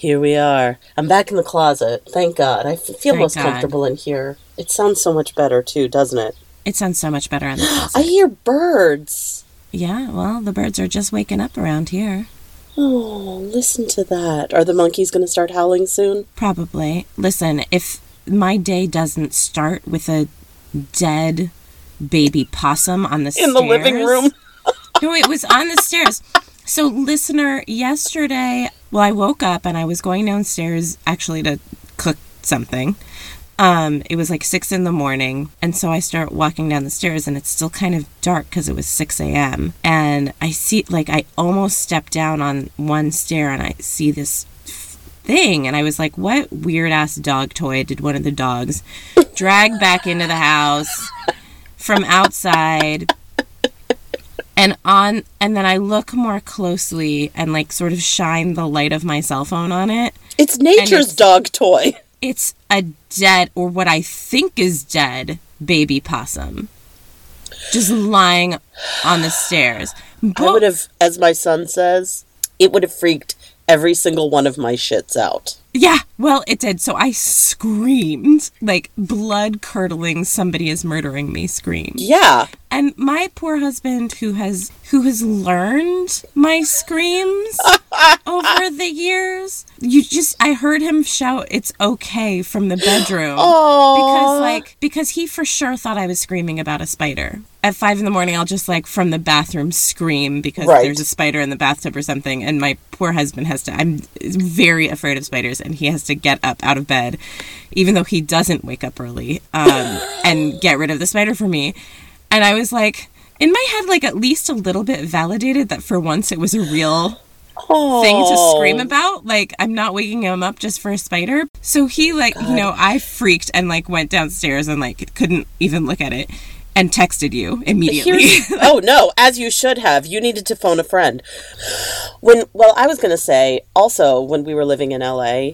Here we are. I'm back in the closet. Thank God. I f- feel Thank most God. comfortable in here. It sounds so much better too, doesn't it? It sounds so much better in the closet. I hear birds. yeah, well, the birds are just waking up around here. Oh, listen to that. Are the monkeys going to start howling soon? Probably. Listen, if my day doesn't start with a dead baby possum on the In the living room? no, it was on the stairs. So, listener, yesterday, well, I woke up and I was going downstairs actually to cook something. Um, it was like six in the morning, and so I start walking down the stairs, and it's still kind of dark because it was six a.m. And I see, like, I almost stepped down on one stair, and I see this thing, and I was like, "What weird ass dog toy did one of the dogs drag back into the house from outside?" And on and then i look more closely and like sort of shine the light of my cell phone on it It's nature's it's- dog toy. it's a dead or what i think is dead baby possum just lying on the stairs I would have, as my son says, it would have freaked every single one of my shits out. yeah well it did. So i screamed like blood curdling somebody is murdering me scream. Yeah. and my poor husband who has who has learned my screams over the years you just i heard him shout it's okay from the bedroom. Because like because he for sure thought i was screaming about a spider. At five in the morning i'll just like from the bathroom scream because Right. there's a spider in the bathtub or something and my poor husband has to i'm very afraid of spiders and he has to get up out of bed even though he doesn't wake up early um, and get rid of the spider for me and I was like, in my head, like at least a little bit validated that for once it was a real Oh. thing to scream about. Like I'm not waking him up just for a spider. So he like, you know, I freaked and like went downstairs and like couldn't even look at it and texted you immediately. Oh no, as you should have. You needed to phone a friend. When well, I was going to say also when we were living in LA,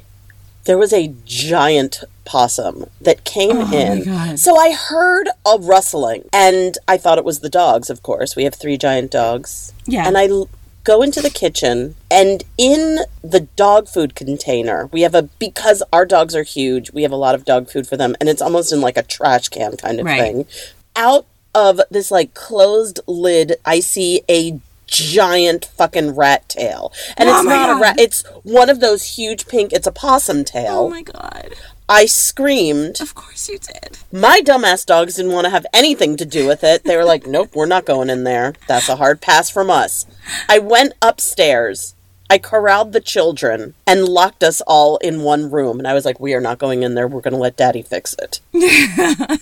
there was a giant possum that came Oh, my in. God. So I heard a rustling and I thought it was the dogs, of course. We have three giant dogs. Yeah. And I l- go into the kitchen and in the dog food container, we have a because our dogs are huge, we have a lot of dog food for them and it's almost in like a trash can kind of Right. thing out of this like closed lid, I see a giant fucking rat tail. And Oh it's not a rat, it's one of those huge pink, it's a possum tail. oh my god. I screamed. Of course you did. My dumbass dogs didn't want to have anything to do with it. They were like, nope, we're not going in there. That's a hard pass from us. I went upstairs. I corralled the children and locked us all in one room. And I was like, we are not going in there. We're going to let daddy fix it.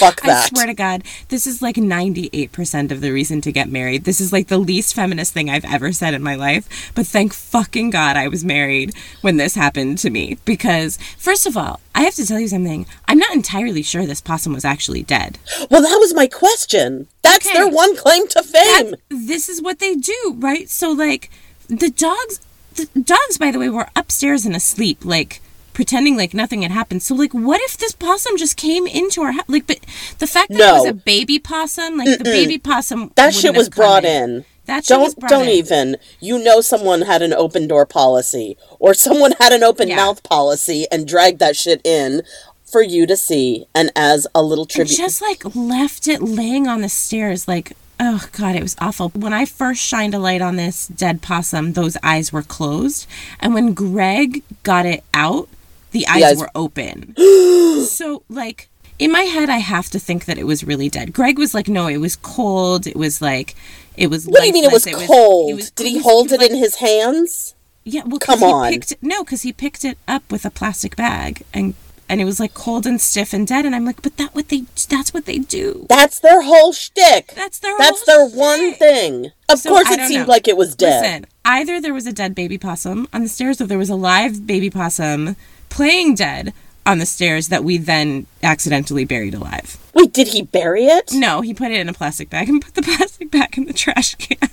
Fuck I swear to God, this is like 98% of the reason to get married. This is like the least feminist thing I've ever said in my life. But thank fucking God I was married when this happened to me. Because, first of all, I have to tell you something. I'm not entirely sure this possum was actually dead. Well, that was my question. That's Okay. their one claim to fame. That- this is what they do, right? So, like, the dogs, the dogs, by the way, were upstairs and asleep, like, pretending like nothing had happened. So, like, what if this possum just came into our house? Like, but the fact that it was a baby possum, like, the baby possum. that shit was brought in. That shit Don't brought don't in. even. You know someone had an open door policy or someone had an open Yeah. mouth policy and dragged that shit in for you to see and as a little And tribute. just like left it laying on the stairs like oh god it was awful when i first shined a light on this dead possum those eyes were closed and when greg got it out the eyes, eyes- were open so like in my head i have to think that it was really dead greg was like no it was cold it was like it was what do you mean it was lifeless, cold? was- Did he was- hold it like- in his hands? yeah well Come he on. picked no because he picked it up with a plastic bag and and it was like cold and stiff and dead and i'm like but that what they that's what they do That's their whole shtick. That's their That's whole their one thing. Of So, course, it seemed know. like it was dead. Listen, either there was a dead baby possum on the stairs or there was a live baby possum playing dead on the stairs that we then accidentally buried alive. Wait, did he bury it? No, he put it in a plastic bag and put the plastic back in the trash can.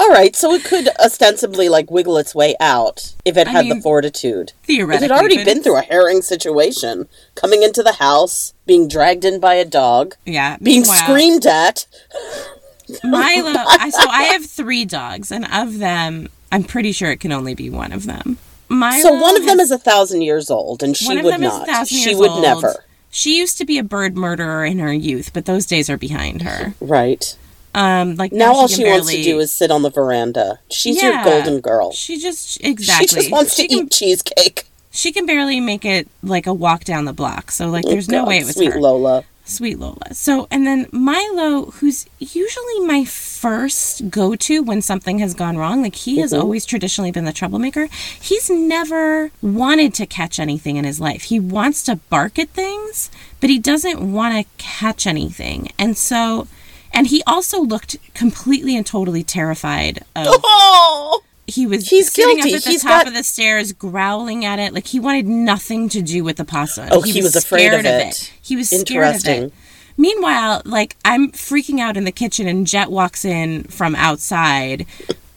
All right, so it could ostensibly like wiggle its way out if it I had the mean, fortitude. It had already been through a herring situation, coming into the house, being dragged in by a dog, Yeah. being screamed at. Milo, I, so I have three dogs, and of them, I'm pretty sure it can only be one of them. Milo So one of them has- is a thousand years old, and she would them is a not. She would old. never. She used to be a bird murderer in her youth, but those days are behind her. Right. Um, like Now all can she wants to do is sit on the veranda. She's Yeah. your golden girl. She just exactly. She just wants to can, eat cheesecake. She can barely make it like a walk down the block. So like, there's no Oh, God, way it was sweet her. Lola. Sweet Lola. So, and then Milo, who's usually my first go to when something has gone wrong, like he has mm-hmm. always traditionally been the troublemaker. He's never wanted to catch anything in his life. He wants to bark at things, but he doesn't want to catch anything. And so, and he also looked completely and totally terrified of Oh, he was He's sitting guilty. up at the He's top got- of the stairs growling at it. Like he wanted nothing to do with the possum Oh, he was afraid of it. he was scared of it. Meanwhile like i'm freaking out in the kitchen and jet walks in from outside.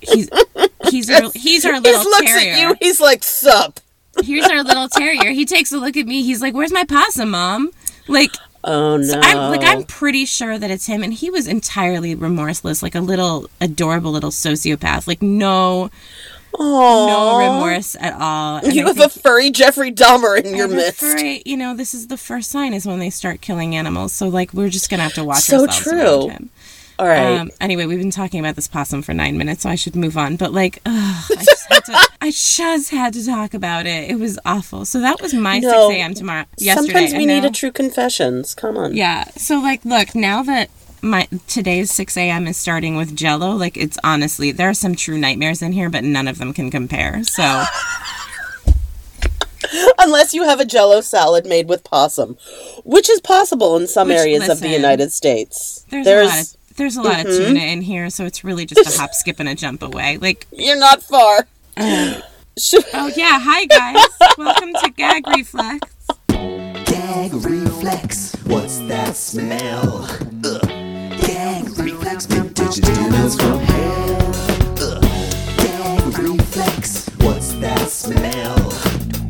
He's he's our, he's our he looks terrier at you. He's like, "Sup." here's our little terrier. He takes a look at me. He's like where's my possum mom? Like Oh no. I'm like I'm pretty sure that it's him, and he was entirely remorseless, like a little adorable little sociopath, like no Aw. no remorse at all. And You I have a furry Jeffrey Dahmer in your midst. a- you know, this is the first sign is when they start killing animals. So like we're just gonna have to watch So true. All right. Um, anyway, we've been talking about this possum for nine minutes, so I should move on. But like, ugh, I just had to, I just had to talk about it. It was awful. So that was my No. six a.m. tomorrow. Yesterday, Sometimes we need know. a true confessions. Come on. Yeah. So like, look, now that my today's six a.m. is starting with Jello, like it's honestly there are some true nightmares in here, but none of them can compare. So. Unless you have a jello salad made with possum, which is possible in some Which, areas of the United States. There's, of there's a lot of mm-hmm. tuna in here, so it's really just a hop, skip, and a jump away. Like, You're not far. Should- oh yeah, hi guys, welcome to Gag Reflex. Gag reflex. What's that smell? Ugh. Gag reflex. Vintage demons from hell. Ugh. Gag reflex. What's that smell?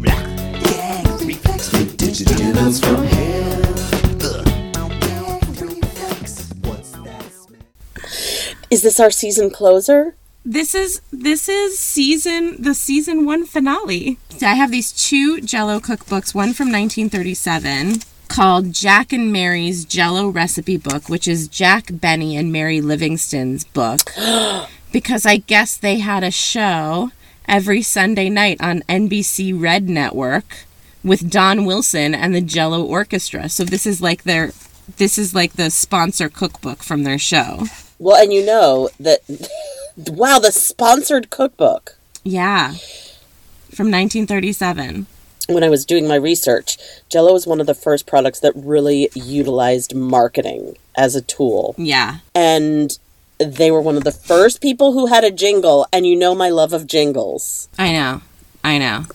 Gag reflex. Vintage demons from hell. Is this our season closer? This is this is season the season one finale. So I have these two Jello cookbooks, one from 1937 called Jack and Mary's Jello Recipe Book, which is Jack Benny and Mary Livingstone's book, because I guess they had a show every Sunday night on NBC Red Network with Don Wilson and the Jello Orchestra. So this is like their this is like the sponsor cookbook from their show. Well, and you know that. Wow, the sponsored cookbook. Yeah. From 1937. When I was doing my research, Jello was one of the first products that really utilized marketing as a tool. Yeah. And they were one of the first people who had a jingle, and you know my love of jingles. I know. I know.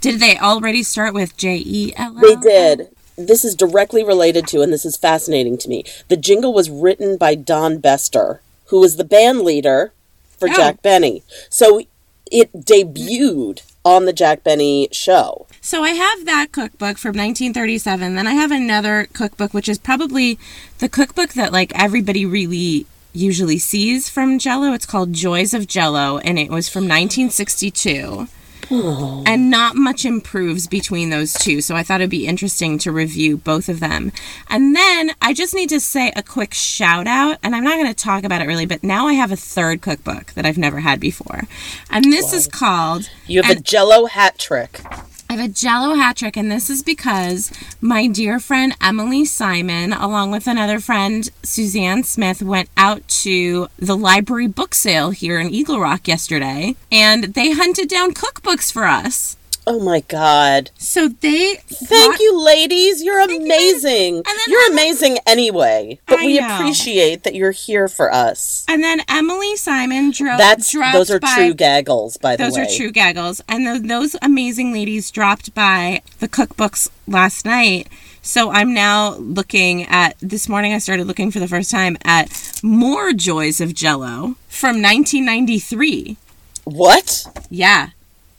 Did they already start with J E L L? They did. This is directly related to, and this is fascinating to me. The jingle was written by Don Bestor, who was the band leader for Oh. Jack Benny. So it debuted on the Jack Benny show. So I have that cookbook from 1937. Then I have another cookbook, which is probably the cookbook that like everybody really usually sees from Jello. It's called Joys of Jello, and it was from 1962. And not much improves between those two, so I thought it'd be interesting to review both of them. And then I just need to say a quick shout out, and I'm not going to talk about it really, but now I have a third cookbook that I've never had before. And this is called You have a Jello hat trick. I have a Jello hat trick, and this is because my dear friend Emily Simon, along with another friend Suzanne Smith, went out to the library book sale here in Eagle Rock yesterday, and they hunted down cookbooks for us. Oh my God. So they Thank you, ladies. You're amazing. then You're amazing anyway. But I we know. appreciate that you're here for us. And then Emily Simon drove. That's those are by, true gaggles, by the Those way. Those are true gaggles. And th- those amazing ladies dropped by the cookbooks last night. So I'm now looking at this morning I started looking for the first time at more Joys of Jello from 1993. What? Yeah.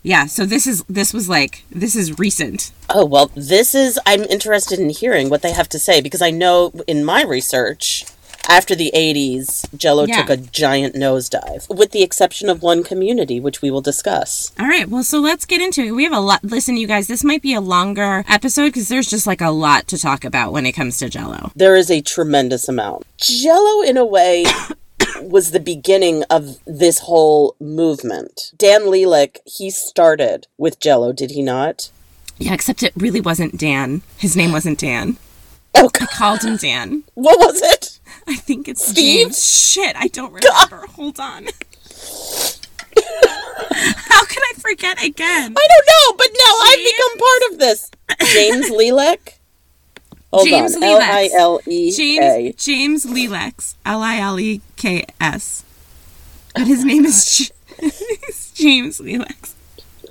Yeah, so this is this was like this is recent. Oh well, this is. I'm interested in hearing what they have to say because I know in my research, after the 80s, Jello Yeah. took a giant nosedive, with the exception of one community, which we will discuss. All right, well, so let's get into it. We have a lot. Listen, you guys, this might be a longer episode because there's just like a lot to talk about when it comes to Jello. There is a tremendous amount. Jello, in a way, was the beginning of this whole movement. Dan Lelik, he started with Jello, did he not? Yeah, except it really wasn't Dan. His name wasn't Dan. Oh, God. I called him Dan. what was it? I think it's Steve? James. Shit, I don't remember. Hold on. How could I forget again? I don't know, but now I've become part of this. James Lilac? Hold James on. Lileks. L I L E K. James James Lileks. L I L E K S. But his name is James Lileks.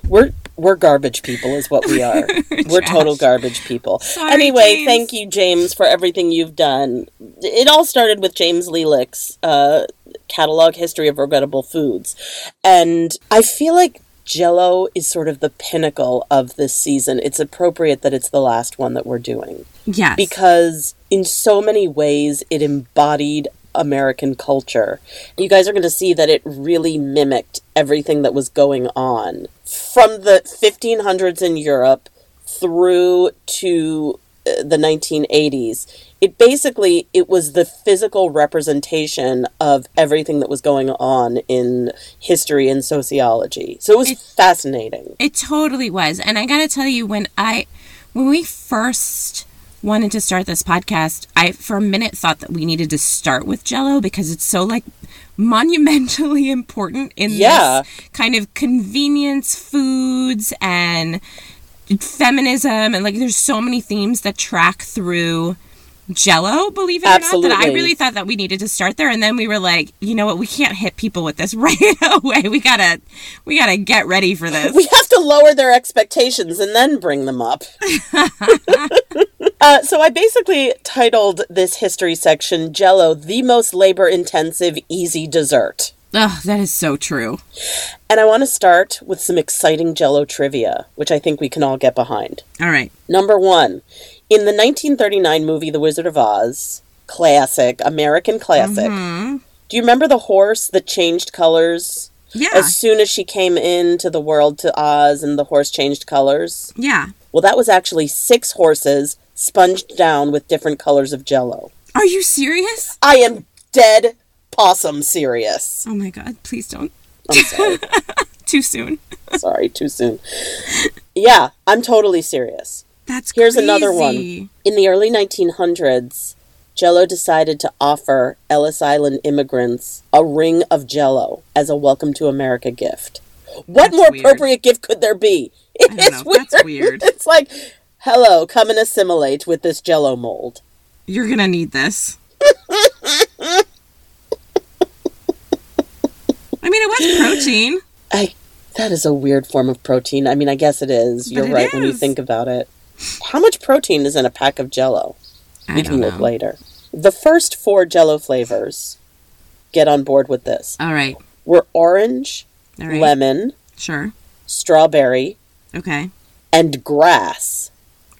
We're we're garbage people, is what we are. we're total garbage people. Sorry, anyway, James. thank you, James, for everything you've done. It all started with James Lileks' uh, catalog history of regrettable foods, and I feel like Jello is sort of the pinnacle of this season. It's appropriate that it's the last one that we're doing Yes. because in so many ways it embodied American culture. You guys are going to see that it really mimicked everything that was going on from the 1500s in Europe through to uh, the 1980s. It basically it was the physical representation of everything that was going on in history and sociology. So it was fascinating. It totally was. And I got to tell you when I when we first wanted to start this podcast, I for a minute thought that we needed to start with Jello because it's so like monumentally important in Yeah. this kind of convenience foods and feminism and like there's so many themes that track through Jello, believe it or not, that I really thought that we needed to start there, and then we were like, you know what, we can't hit people with this right away. We gotta, we gotta get ready for this. we have to lower their expectations and then bring them up. uh, so I basically titled this history section Jello, the most labor intensive easy dessert. Ugh, that is so true. And I want to start with some exciting Jello trivia, which I think we can all get behind. All right. Number one, in the 1939 movie The Wizard of Oz, classic, American classic, mm-hmm. do you remember the horse that changed colors Yeah. as soon as she came into the world to Oz and the horse changed colors? yeah. Well, that was actually six horses sponged down with different colors of jello. Are you serious? I am dead possum serious. Oh my god, please don't. I'm sorry. Too soon. sorry, too soon. Yeah, I'm totally serious. That's Here's another one. In the early 1900s, Jello decided to offer Ellis Island immigrants a ring of Jello as a welcome to America gift. What That's more weird. appropriate gift could there be? don't It's know. That's weird. It's like, hello, come and assimilate with this Jello mold. You're gonna need this. I mean, it was protein. I that is a weird form of protein. I mean, I guess it is. You're it right when you think about it. How much protein is in a pack of Jello? We can know. look later. The first four Jello flavors, get on board with this, All right. were orange, All right. lemon, Sure. strawberry, Okay. and grass.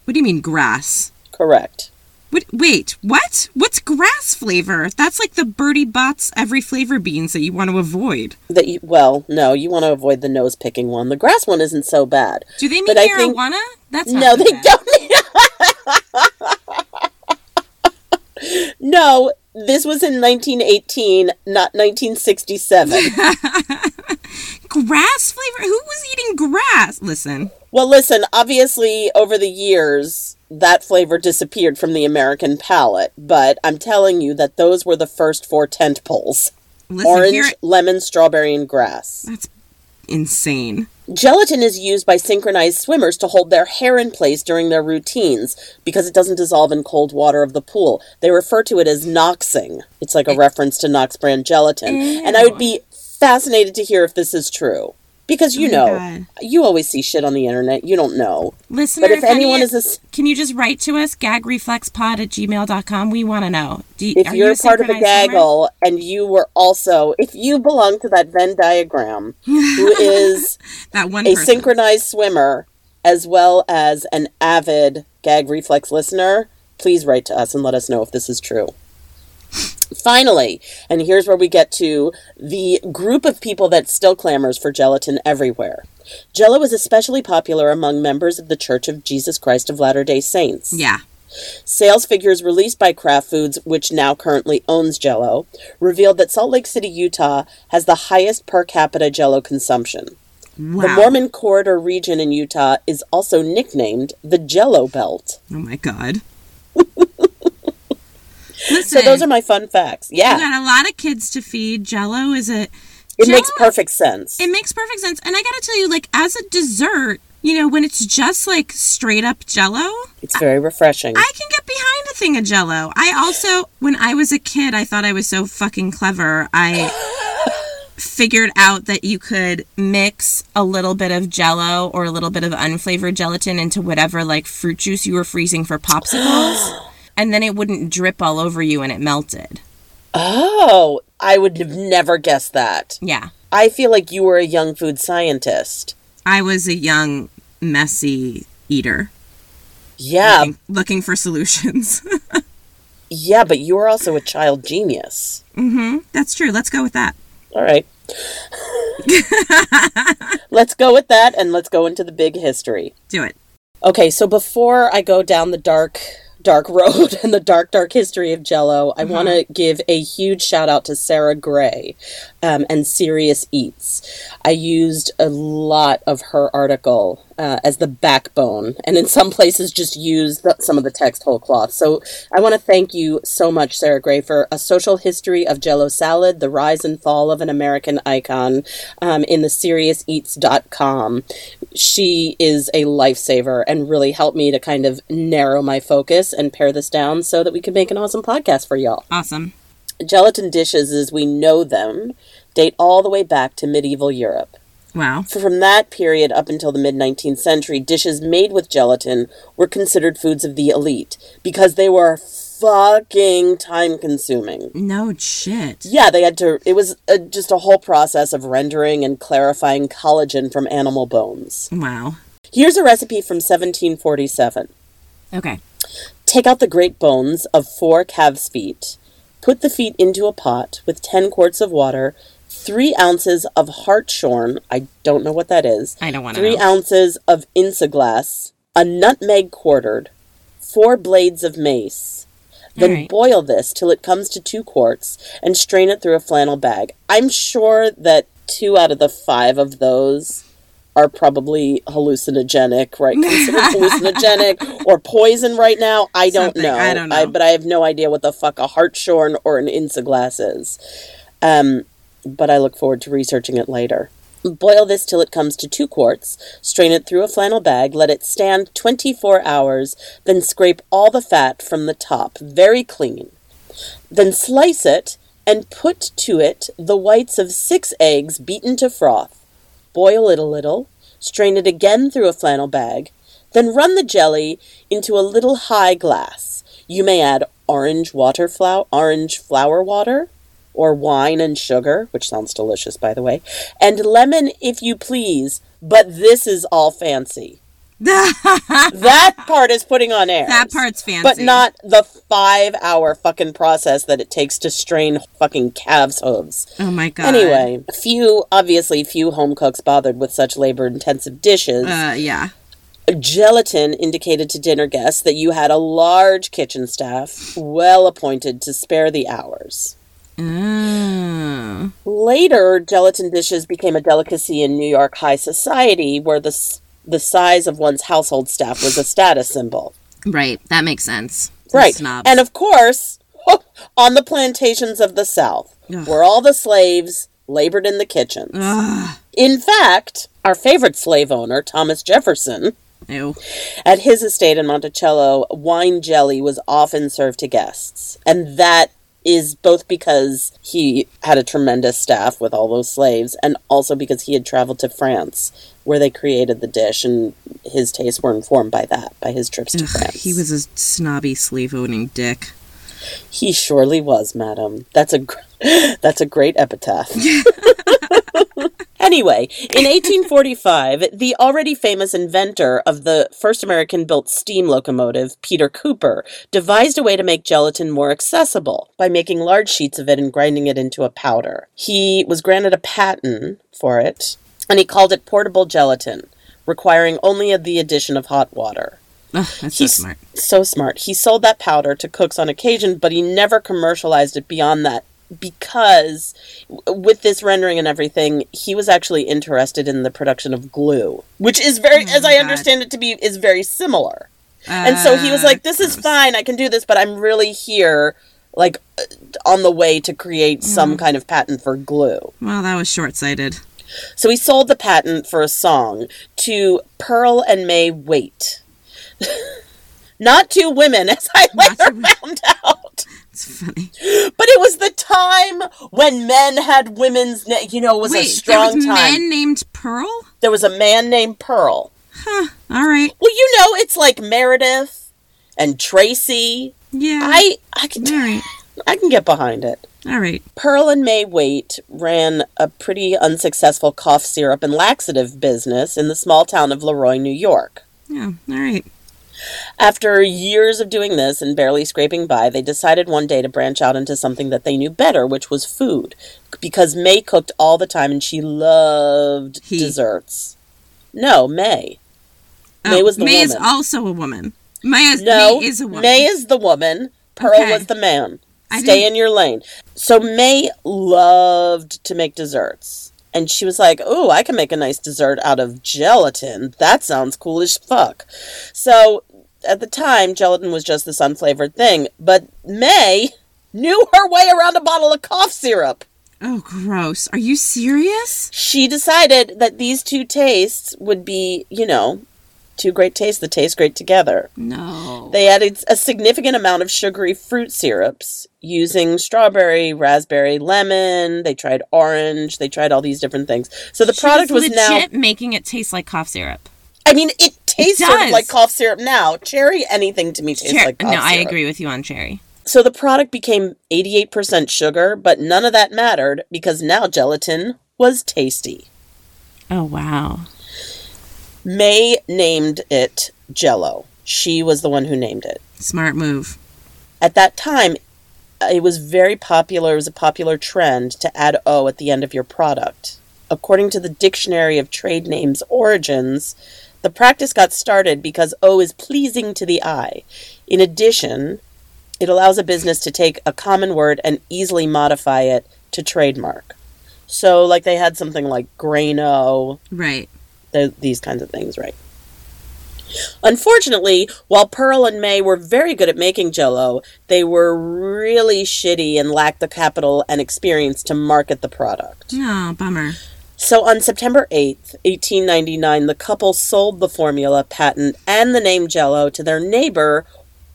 What do you mean grass? Correct. What, wait, what? What's grass flavor? That's like the Bertie Bott's every flavor beans that you want to avoid. That you, well, no, you want to avoid the nose picking one. The grass one isn't so bad. Do they mean But I think- marijuana? That's No, so they bad. don't. no, this was in 1918, not 1967. Grass flavor? Who was eating grass? Listen, well, listen, obviously, over the years, that flavor disappeared from the American palate, but I'm telling you that those were the first four tent poles listen orange, here. lemon, strawberry, and grass. That's insane. Gelatin is used by synchronized swimmers to hold their hair in place during their routines because it doesn't dissolve in cold water of the pool. They refer to it as knoxing. It's like a reference to Knox brand gelatin. And I would be fascinated to hear if this is true. Because you Oh know, God. you always see shit on the internet. You don't know. Listener, But if any- anyone is a, Can you just write to us, gagreflexpod at gmail.com? We want to know. You, if are you're you part of a gaggle and you were also, if you belong to that Venn diagram, who is That one a person. synchronized swimmer as well as an avid gag reflex listener, please write to us and let us know if this is true. Finally, and here's where we get to the group of people that still clamors for gelatin everywhere. Jello is especially popular among members of the Church of Jesus Christ of Latter day Saints. Yeah. Sales figures released by Kraft Foods, which now currently owns Jello, revealed that Salt Lake City, Utah has the highest per capita Jello consumption. Wow. The Mormon Corridor region in Utah is also nicknamed the Jello Belt. Oh my god. Listen, So those are my fun facts. Yeah, you got a lot of kids to feed. Jello is a. it makes Jell-O- perfect sense. It makes perfect sense, and I gotta tell you, like as a dessert, you know, when it's just like straight up Jello, It's very refreshing. I can get behind a thing of Jello. I also, when I was a kid, I thought I was so fucking clever. I figured out that you could mix a little bit of Jello or a little bit of unflavored gelatin into whatever like fruit juice you were freezing for popsicles, and then it wouldn't drip all over you and it melted. Oh, I would have never guessed that. Yeah, I feel like you were a young food scientist. I was a young, messy eater Yeah, looking, looking for solutions. yeah, but you were also a child genius. mm-hmm. That's true. Let's go with that. All right. let's go with that and let's go into the big history. Do it. Okay, so before I go down the dark, dark road and the dark, dark history of Jello, I want to give a huge shout out to Sarah Gray um, and Serious Eats. I used a lot of her article uh, as the backbone, and in some places just use the, some of the text whole cloth. So I want to thank you so much, Sarah Gray, for a social history of Jello salad, the rise and fall of an American icon um, in the SeriousEats.com. She is a lifesaver and really helped me to kind of narrow my focus and pare this down so that we can make an awesome podcast for y'all. Awesome. Gelatin dishes, as we know them, date all the way back to medieval Europe. Wow. From that period up until the mid 19th century, dishes made with gelatin were considered foods of the elite because they were fucking time consuming. No shit. Yeah, they had to, it was a, just a whole process of rendering and clarifying collagen from animal bones. Wow. Here's a recipe from 1747. Okay. Take out the great bones of four calves' feet. Put the feet into a pot with 10 quarts of water, 3 ounces of hartshorn. I don't know what that is. I don't want to 3 know. ounces of isinglass, a nutmeg quartered, 4 blades of mace. Then Alright. boil this till it comes to 2 quarts and strain it through a flannel bag. I'm sure that 2 out of the 5 of those are probably hallucinogenic, right? Considered hallucinogenic or poison right now. I don't Something, know. I don't know. but I have no idea what the fuck a hartshorn or an isinglass is. Um, but I look forward to researching it later. Boil this till it comes to two quarts, strain it through a flannel bag, let it stand 24 hours, then scrape all the fat from the top very clean. Then slice it and put to it the whites of six eggs beaten to froth. Boil it a little, strain it again through a flannel bag, then run the jelly into a little high glass. You may add orange water flour, orange flower water, or wine and sugar, which sounds delicious by the way, and lemon if you please, but this is all fancy. that part is putting on air. That part's fancy. But not the five hour fucking process that it takes to strain fucking calves' hooves. Oh my god. Anyway, few, obviously, few home cooks bothered with such labor intensive dishes. Uh, yeah. Gelatin indicated to dinner guests that you had a large kitchen staff, well appointed to spare the hours. Mm. Later, gelatin dishes became a delicacy in New York high society where the, the size of one's household staff was a status symbol. Right. That makes sense. Right. Snobs. And of course, on the plantations of the South, Ugh. where all the slaves labored in the kitchens. Ugh. In fact, our favorite slave owner, Thomas Jefferson, Ew. at his estate in Monticello, wine jelly was often served to guests. And that is both because he had a tremendous staff with all those slaves and also because he had traveled to France where they created the dish and his tastes were informed by that, by his trips to Ugh, France. he was a snobby slave owning dick. He surely was, madam. That's a gr- that's a great epitaph. Anyway, in 1845, the already famous inventor of the first American built steam locomotive, Peter Cooper, devised a way to make gelatin more accessible by making large sheets of it and grinding it into a powder. He was granted a patent for it, and he called it portable gelatin, requiring only the addition of hot water. Ugh, that's so smart. so smart. He sold that powder to cooks on occasion, but he never commercialized it beyond that because with this rendering and everything, he was actually interested in the production of glue, which is very, as I Oh God. understand it to be, is very similar. and so he was Uh, like, "This is fine. I can do this, but I'm really here." Like uh, on the way to create some Mm. kind of patent for glue. Well, that was short sighted. So he sold the patent for a song to Pearl and May Wait. Not two women, as I Not later found out. It's funny. But it was the time when men had women's na- you know, it was a Wait, there strong was time. men named Pearl? There was a man named Pearl. Huh. All right. Well, you know, it's like Meredith and Tracy. Yeah. I I can All right. I can get behind it. All right. Pearl and May Waite ran a pretty unsuccessful cough syrup and laxative business in the small town of Le Roy, New York. Yeah. All right. After years of doing this and barely scraping by, they decided one day to branch out into something that they knew better, which was food. Because May cooked all the time and she loved He. desserts. No, May. May Oh, was the woman. May is also a woman. May is, No, May is a woman. May is the woman. Pearl Okay. was the man. I Stay didn't- in your lane. So May loved to make desserts. And she was like, Oh, I can make a nice dessert out of gelatin. That sounds cool as fuck. So at the time, gelatin was just this unflavored thing. But May knew her way around a bottle of cough syrup. oh, gross. Are you serious? She decided that these two tastes would be, you know, two great tastes that taste great together. No. They added a significant amount of sugary fruit syrups using strawberry, raspberry, lemon. They tried orange. They tried all these different things. So the She product was, now. legit making it taste like cough syrup. I mean, it tastes sort of like cough syrup now. Cherry, anything to me tastes Cher- like cough syrup. no, I agree with you on cherry. So the product became 88% sugar, but none of that mattered because now gelatin was tasty. Oh wow. May named it Jello. She was the one who named it. Smart move. at that time uh, it was very popular it was a popular trend to add o at the end of your product according to the dictionary of trade names origins the practice got started because o is pleasing to the eye in addition it allows a business to take a common word and easily modify it to trademark so like they had something like Grain-O Right. th- these kinds of things, right? Unfortunately, while Pearl and May were very good at making jello, they were really shitty and lacked the capital and experience to market the product. No, bummer. So on September 8th, 1899, the couple sold the formula, patent, and the name jello to their neighbor,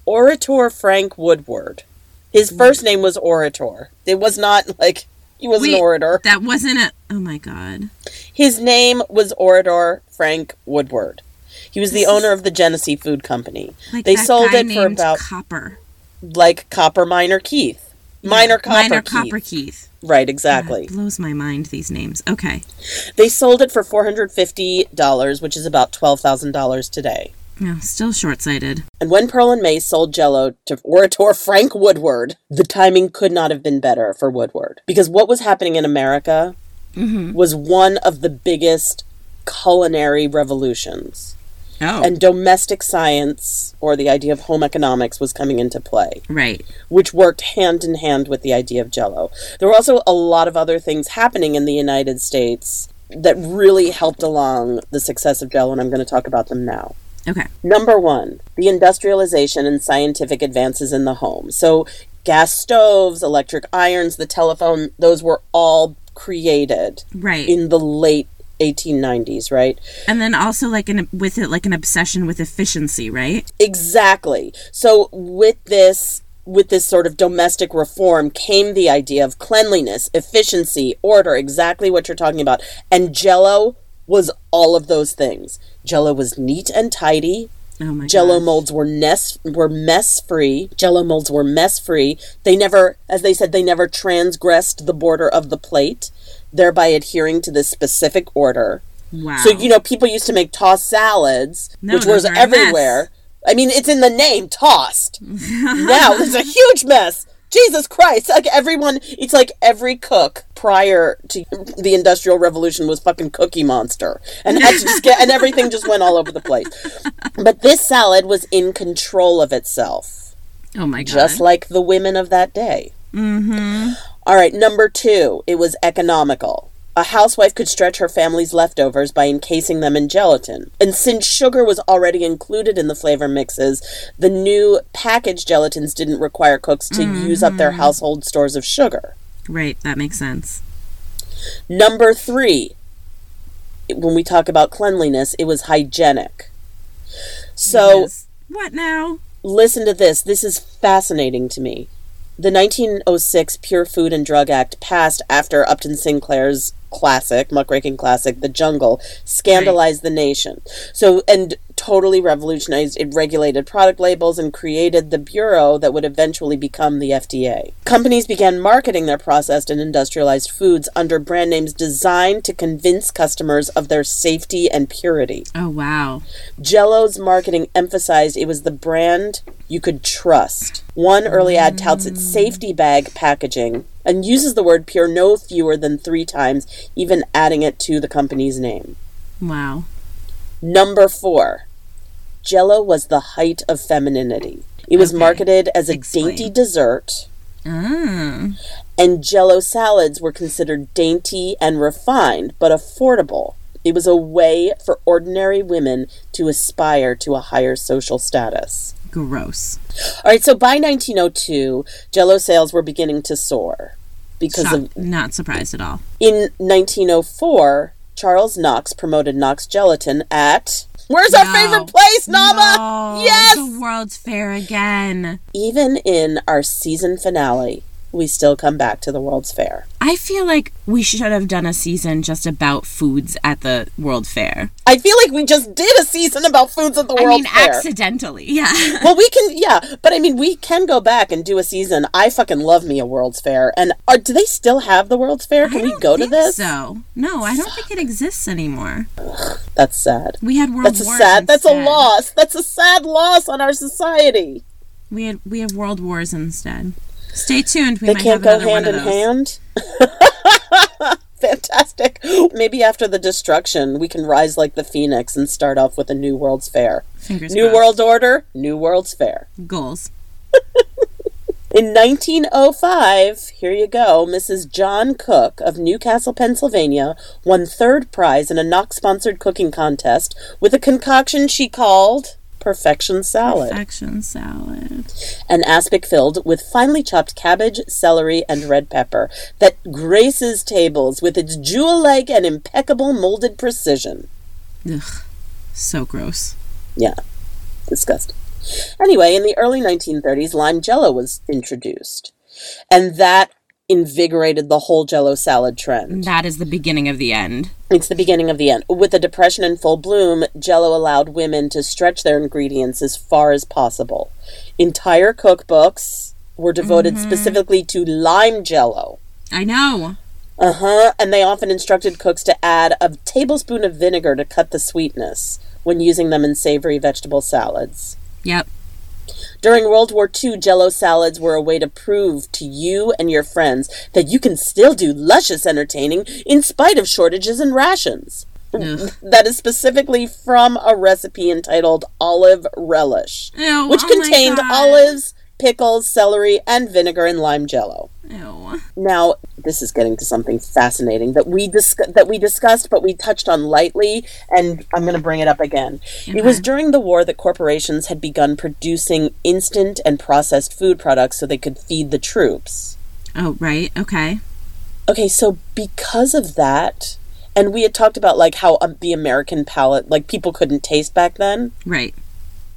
Orator Frank Woodward. His hmm. first name was Orator. It was not like he was an orator. That wasn't a. Oh my god. His name was Orator Frank Woodward. He was the owner of the Genesee Food Company. Like they that sold guy it for about Copper. like Copper Miner Keith. Miner Copper Minor Keith. Copper Keith. Right, exactly. God, blows my mind these names. Okay. They sold it for four hundred fifty dollars, which is about twelve thousand dollars today. No, still short sighted. And when Pearl and May sold Jello to Orator Frank Woodward, the timing could not have been better for Woodward because what was happening in America Mm-hmm. was one of the biggest culinary revolutions. Oh. and domestic science or the idea of home economics was coming into play right. which worked hand in hand with the idea of jello there were also a lot of other things happening in the united states that really helped along the success of jello and i'm going to talk about them now Okay. number one the industrialization and scientific advances in the home so gas stoves electric irons the telephone those were all created Right. in the late 1890s right and then also like an with it like an obsession with efficiency, right? Exactly. So with this with this sort of domestic reform came the idea of cleanliness, efficiency, order, exactly what you're talking about. And Jello was all of those things. Jello was neat and tidy. Oh my Jello gosh. molds were nest were mess free. Jello molds were mess free. They never, as they said, they never transgressed the border of the plate. Thereby adhering to this specific order. Wow. So, you know, people used to make tossed salads, No, which was are a mess. everywhere. I mean, it's in the name, tossed. now, there's a huge mess. Jesus Christ. Like everyone, it's like every cook prior to the Industrial Revolution was fucking Cookie Monster. And had to just get, and everything just went all over the place. But this salad was in control of itself, oh my god. just like the women of that day. mm-hmm. All right, number two, it was economical. A housewife could stretch her family's leftovers by encasing them in gelatin. And since sugar was already included in the flavor mixes, the new packaged gelatins didn't require cooks to use up their mm-hmm. household stores of sugar. Right. That makes sense. Number three, when we talk about cleanliness, it was hygienic. So Yes. what now? listen to this. This is fascinating to me. The 1906 Pure Food and Drug Act passed after Upton Sinclair's classic, muckraking classic, The Jungle, scandalized the nation. So, and totally revolutionized, it regulated product labels and created the bureau that would eventually become the FDA. Companies began marketing their processed and industrialized foods under brand names designed to convince customers of their safety and purity. Oh wow. Jello's marketing emphasized it was the brand you could trust. One early ad touts its safety bag packaging and uses the word pure no fewer than three times, even adding it to the company's name. Wow. Number four, Jello was the height of femininity. It was Okay. marketed as a Explain. dainty dessert, Mm. and Jello salads were considered dainty and refined, but affordable. It was a way for ordinary women to aspire to a higher social status. Gross. All right, so by 1902, Jello sales were beginning to soar because Shock- of Not surprised at all. in 1904, Charles Knox promoted Knox gelatin at Where's our favorite place, Nama? No, Yes! The World's Fair again. Even in our season finale, we still come back to the World's Fair. I feel like we should have done a season just about foods at the World Fair. I feel like we just did a season about foods at the World Fair. I mean, Fair. accidentally. Yeah. well, we can, yeah, but I mean, we can go back and do a season. I fucking love me a World's Fair. And are, do they still have the World's Fair? Can we go to this? So no, I don't think it exists anymore. That's sad. We had World Wars. That's a Wars sad. That's a loss. That's a sad loss on our society. We had we have World Wars instead. Stay tuned. We They might can't have go hand in hand. Fantastic. Maybe after the destruction, we can rise like the phoenix and start off with a new World's Fair. Fingers New crossed. World Order, New World's Fair. goals. In 1905, here you go, Mrs. John Cook of New Castle, Pennsylvania, won third prize in a Knox sponsored cooking contest with a concoction she called Perfection Salad. Perfection salad. an aspic filled with finely chopped cabbage, celery, and red pepper that graces tables with its jewel like and impeccable molded precision. Ugh, so gross. Yeah, disgusting. Anyway, in the early 1930s, lime jello was introduced, and that invigorated the whole jello salad trend. That is the beginning of the end. It's the beginning of the end. With the Depression in full bloom, Jello allowed women to stretch their ingredients as far as possible. Entire cookbooks were devoted specifically to lime Jello. I know. Uh huh. And they often instructed cooks to add a tablespoon of vinegar to cut the sweetness when using them in savory vegetable salads. Yep. During World War II, Jello salads were a way to prove to you and your friends that you can still do luscious entertaining in spite of shortages and rations. That is specifically from a recipe entitled Olive Relish, Ew, which oh contained olives, pickles, celery, and vinegar and lime jello. Ew. Now, this is getting to something fascinating that we discuss- that we discussed, but we touched on lightly, and I'm going to bring it up again. It was during the war that corporations had begun producing instant and processed food products so they could feed the troops. Oh, right. Okay. Okay, so because of that, and we had talked about like how um, the American palate, like people couldn't taste back then. Right.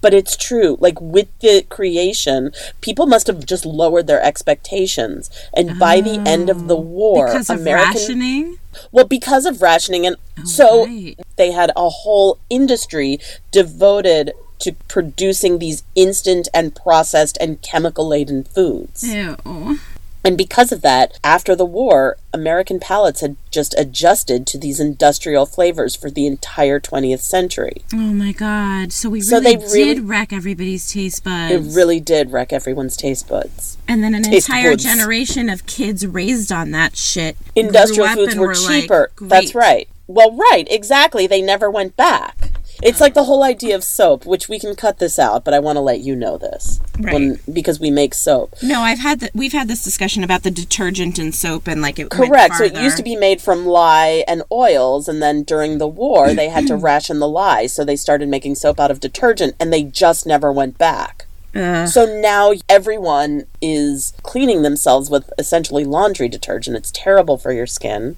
But it's true. Like with the creation, people must have just lowered their expectations, and by the end of the oh. war, Oh, Because of American rationing. well, because of rationing, and oh, so Oh, right. they had a whole industry devoted to producing these instant and processed and chemical laden foods. Ew. And because of that, after the war, American palates had just adjusted to these industrial flavors for the entire 20th century. Oh my god. So we So really they really- did wreck everybody's taste buds. It really did wreck everyone's taste buds. and then an taste entire buds. generation of kids raised on that shit. Industrial foods were like, cheaper. That's right. Well, right, exactly. They never went back. It's like the whole idea of soap, which we can cut this out, but I want to let you know this. Right. because we make soap. No, I've had the, we've had this discussion about the detergent and soap and like it Correct. So it used to be made from lye and oils, and then during the war, they had to ration the lye, so they started making soap out of detergent, and they just never went back. Ugh. So now everyone is cleaning themselves with essentially laundry detergent. It's terrible for your skin.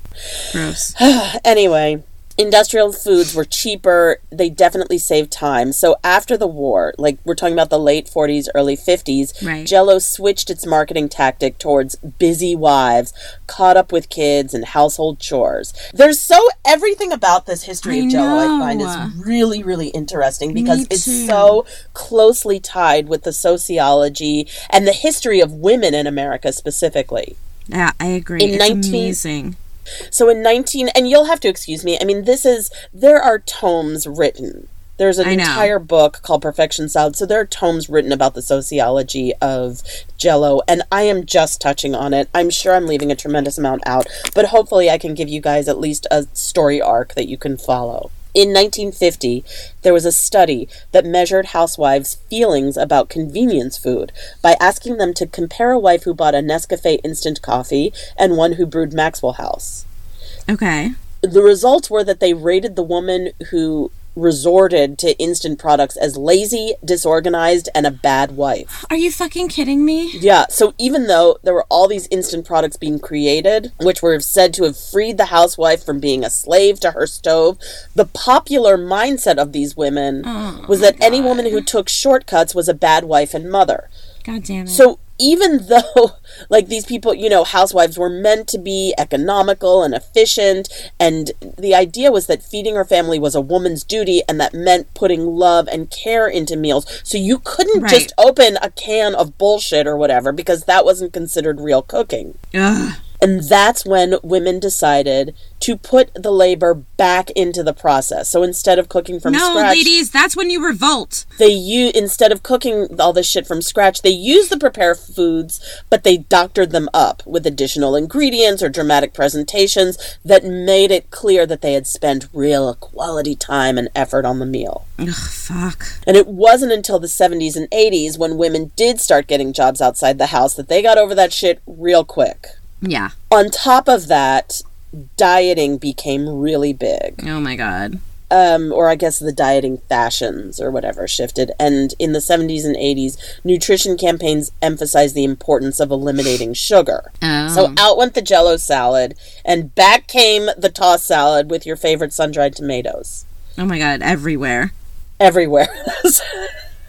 gross. Anyway, industrial foods were cheaper. They definitely saved time. So after the war, like we're talking about the late 40s, early 50s, Right. Jello switched its marketing tactic towards busy wives, caught up with kids and household chores. There's so everything about this history I of Jello I find is really really interesting because it's so closely tied with the sociology and the history of women in America specifically. Yeah, I agree. In it's 19 amazing. So in 19, and you'll have to excuse me, I mean, this is, there are tomes written. There's an entire book called Perfection Salad. So there are tomes written about the sociology of Jello, and I am just touching on it. I'm sure I'm leaving a tremendous amount out, but hopefully I can give you guys at least a story arc that you can follow. In 1950, there was a study that measured housewives' feelings about convenience food by asking them to compare a wife who bought a Nescafe instant coffee and one who brewed Maxwell House. Okay. The results were that they rated the woman who resorted to instant products as lazy, disorganized, and a bad wife. Are you fucking kidding me? Yeah, so even though there were all these instant products being created, which were said to have freed the housewife from being a slave to her stove, the popular mindset of these women oh was that any woman who took shortcuts was a bad wife and mother. God damn it. So even though like these people, you know, housewives were meant to be economical and efficient and the idea was that feeding her family was a woman's duty and that meant putting love and care into meals. So you couldn't Right. just open a can of bullshit or whatever because that wasn't considered real cooking. Ugh. And that's when women decided to put the labor back into the process. So instead of cooking from scratch. No, scratch, ladies, that's when you revolt. they use instead of cooking all this shit from scratch they use the prepared foods but they doctored them up with additional ingredients or dramatic presentations that made it clear that they had spent real quality time and effort on the meal Ugh, fuck. and it wasn't until the 70s and 80s when women did start getting jobs outside the house that they got over that shit real quick Yeah. on top of that dieting became really big Oh my god. um, or I guess the dieting fashions or whatever shifted. And in the 70s and 80s, nutrition campaigns emphasized the importance of eliminating sugar. Oh. So out went the jello salad, and back came the tossed salad with your favorite sun dried tomatoes oh my god, everywhere. everywhere.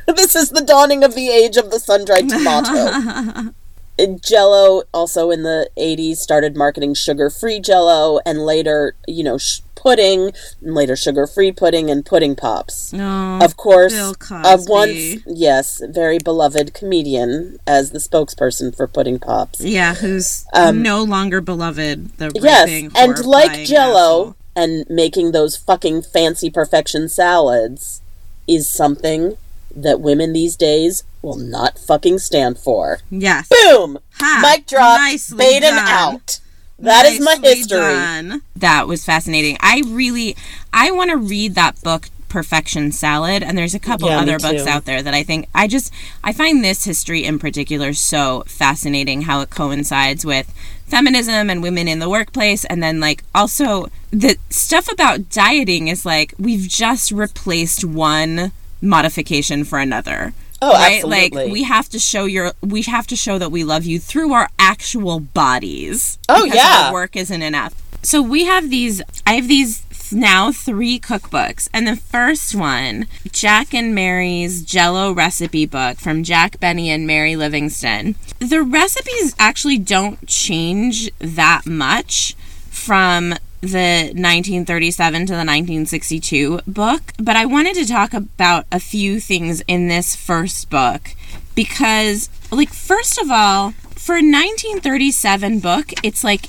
this is the dawning of the age of the sun dried tomato. Jello also in the 80s started marketing sugar-free Jello and later, you know, sh- pudding, and later sugar-free pudding and pudding pops. No. Of course, of Cosby. once, yes, very beloved comedian as the spokesperson for pudding pops. yeah, who's Um, no longer beloved. The Yes, and like Jello asshole. and making those fucking fancy perfection salads is something that women these days will not fucking stand for. Yes. Boom! Ha, Mic drop. nicely Baden done. out. That is my history. done. That was fascinating. I really, I want to read that book, Perfection Salad, and there's a couple Yeah, other books out there that I think I just I find this history in particular so fascinating. How it coincides with feminism and women in the workplace, and then like also the stuff about dieting is like we've just replaced one modification for another. Oh, right? absolutely. Like we have to show your we have to show that we love you through our actual bodies. Oh, yeah. our work isn't enough. So we have these I have these now three cookbooks. And the first one, Jack and Mary's Jello recipe book from Jack Benny and Mary Livingstone. The recipes actually don't change that much from the 1937 to the 1962 book, but I wanted to talk about a few things in this first book because, like, first of all, for a 1937 book, it's like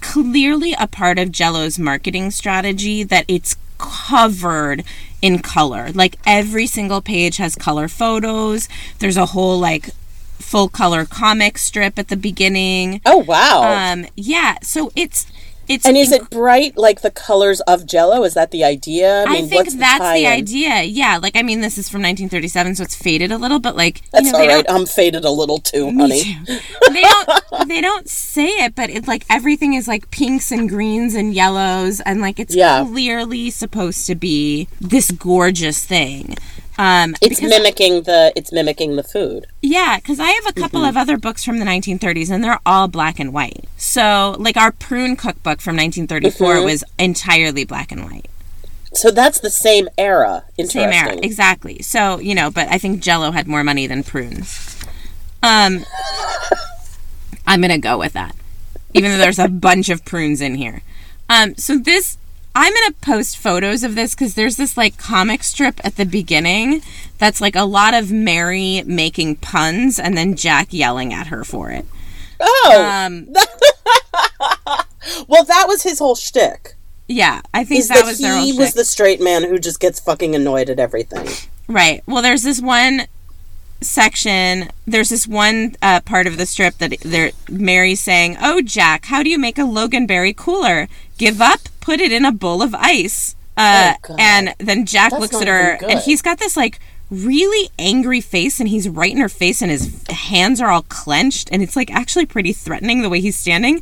clearly a part of Jello's marketing strategy that it's covered in color. Like every single page has color photos. There's a whole like full color comic strip at the beginning. Oh wow. Um yeah, so it's it's and is it bright like the colors of Jello? Is that the idea? I mean, think what's that's the tie-in? idea. Yeah, like I mean, this is from 1937, so it's faded a little, but like That's you know, all right. I'm faded a little too, honey. too. they don't they don't say it, but it's like everything is like pinks and greens and yellows, and like it's Yeah. clearly supposed to be this gorgeous thing. Um, It's mimicking the it's mimicking the food. yeah, because I have a couple Mm-hmm. of other books from the 1930s, and they're all black and white. So, like our prune cookbook from 1934 Mm-hmm. was entirely black and white. So that's the same era. Same era, exactly. So you know, but I think Jello had more money than prunes. Um, I'm gonna go with that, even though there's a bunch of prunes in here. Um, so this, I'm gonna post photos of this because there's this like comic strip at the beginning that's like a lot of Mary making puns and then Jack yelling at her for it. Oh, Um, well, that was his whole shtick. yeah, I think Is that, that, was their he was shtick. the straight man who just gets fucking annoyed at everything. Right. Well, there's this one section. There's this one uh, part of the strip that there Mary's saying, "Oh, Jack, how do you make a Loganberry cooler? Give up, put it in a bowl of ice." Uh, Oh, and then Jack That's looks at her, and he's got this like really angry face, and he's right in her face, and his hands are all clenched, and it's like actually pretty threatening the way he's standing.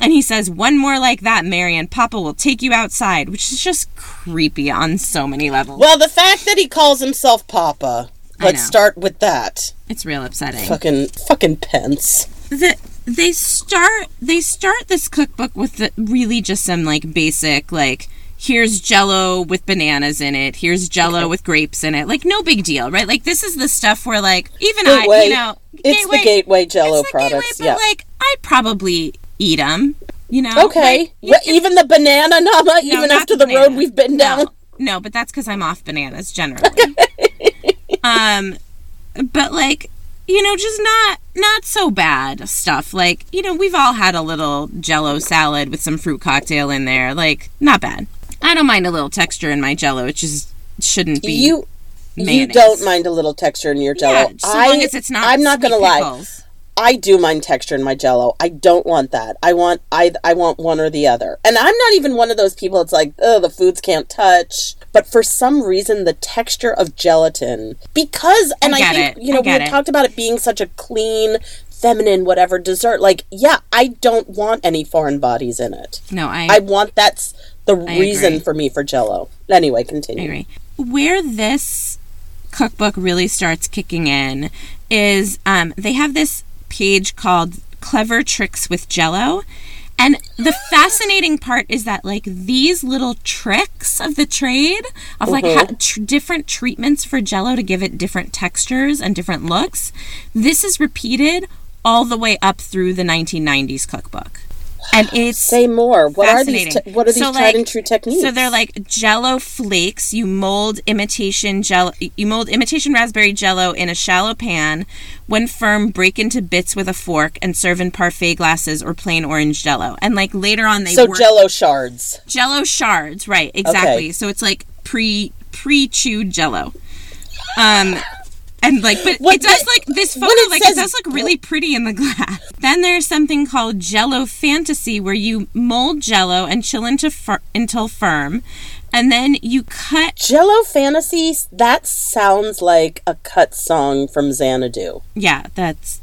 And he says, "One more like that, Mary, and Papa will take you outside," which is just creepy on so many levels. Well, the fact that he calls himself Papa. Let's start with that. it's real upsetting. Fucking fucking Pence. the they start they start this cookbook with the, really just some like basic like here's jello with bananas in it here's jello with grapes in it like no big deal right like this is the stuff where like even i Gateway. you know It's the gateway Jello the gateway, products. but yeah. like i'd probably eat them you know okay. Like, you even the banana nama, no, even after the banana. road we've been No. down. no but that's because i'm off bananas generally um but like you know just not not so bad stuff. Like you know we've all had a little jello salad with some fruit cocktail in there. Like not bad. I don't mind a little texture in my jello. It just shouldn't be You you don't mind a little texture in your Jello. yeah, so I, long as it's not I'm not gonna lie. I do mind texture in my Jello. I don't want that. I want I I want one or the other. And I'm not even one of those people. It's like oh the foods can't touch. But for some reason, the texture of gelatin, because and I, get think it. you know we it. talked about it being such a clean, feminine, whatever dessert. Like yeah, I don't want any foreign bodies in it. no i, I want that's the reason agree. for me for Jello. Anyway, continue. I agree. Where this cookbook really starts kicking in is um, they have this page called Clever Tricks with Jello. And the fascinating part is that, like, these little tricks of the trade of like mm-hmm. ha- tr- different treatments for Jello to give it different textures and different looks, this is repeated all the way up through the 1990s cookbook. And it's Say more. What are these? Te- what are these So, tried like- and true techniques? So they're like Jello flakes. You mold imitation jello. You mold imitation raspberry Jello in a shallow pan. When firm, break into bits with a fork and serve in parfait glasses or plain orange Jello. And like later on, they so work Jello shards. Jello shards. Right, exactly. So it's like pre pre chewed Jello. Um. And like, but What it does the- like this photo, it like says- it does look really pretty in the glass. Then there's something called Jello Fantasy, where you mold Jello and chill into fir- until firm, and then you cut. Jello Fantasy, that sounds like a cut song from Xanadu. Yeah, that's.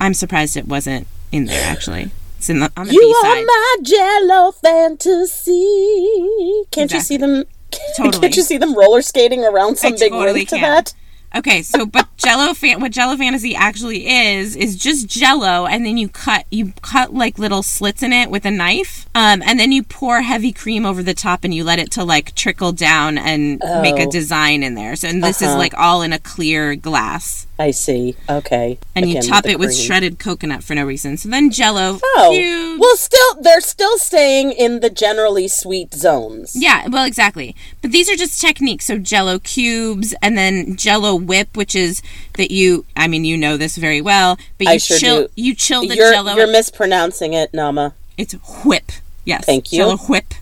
I'm surprised it wasn't in there. Actually, it's in the on the You B are my Jello fantasy. Can't you see them? Totally. Can't you see them roller skating around some big totally rink to can. that? Okay, so but Jello fan what Jello Fantasy actually is is just Jello, and then you cut you cut like little slits in it with a knife, um, and then you pour heavy cream over the top, and you let it to like trickle down and make a Oh. design in there. So and this is Uh-huh. like all in a clear glass, I see. Okay. and you top the it with cream. shredded coconut for no reason. So then Jello Oh, cubes. well, still they're still staying in the generally sweet zones. Yeah, well, exactly. But these are just techniques. So Jello cubes, and then Jello whip, which is that you. I mean, you know this very well, but you I sure chill. do. You chill the You're, Jello. you're mispronouncing it, Nama. It's whip. Yes. Thank you. Jello whip.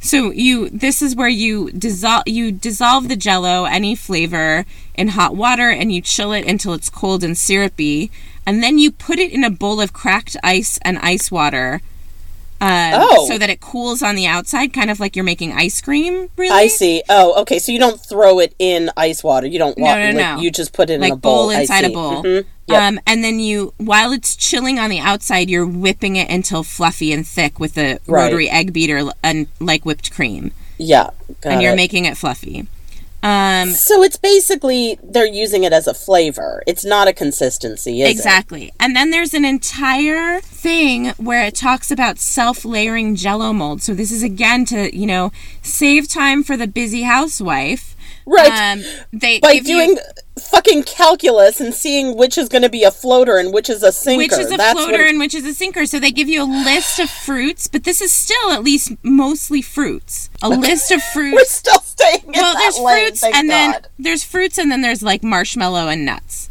So you this is where you dissolve you dissolve the jello any flavor in hot water and you chill it until it's cold and syrupy and then you put it in a bowl of cracked ice and ice water uh, Oh. so that it cools on the outside kind of like you're making ice cream really I see. Oh, okay. So you don't throw it in ice water. You don't. Wa- No, no, like, no. You just put it in like a bowl, I inside a bowl. Mhm. Yep. Um, and then you, while it's chilling on the outside, you're whipping it until fluffy and thick with a Right. rotary egg beater and like whipped cream, yeah. And you're it. making it fluffy. Um, So it's basically they're using it as a flavor. It's not a consistency, is it? exactly. And then there's an entire thing where it talks about self-layering Jello mold. So this is again to you know save time for the busy housewife. Right. Um, they By give you- doing fucking calculus and seeing which is going to be a floater and which is a sinker. which is a That's floater and which is a sinker. So they give you a list of fruits, but this is still at least mostly fruits. A list of fruits. We're still staying in Well, there's lane, fruits and then there's fruits and then there's like marshmallow and nuts.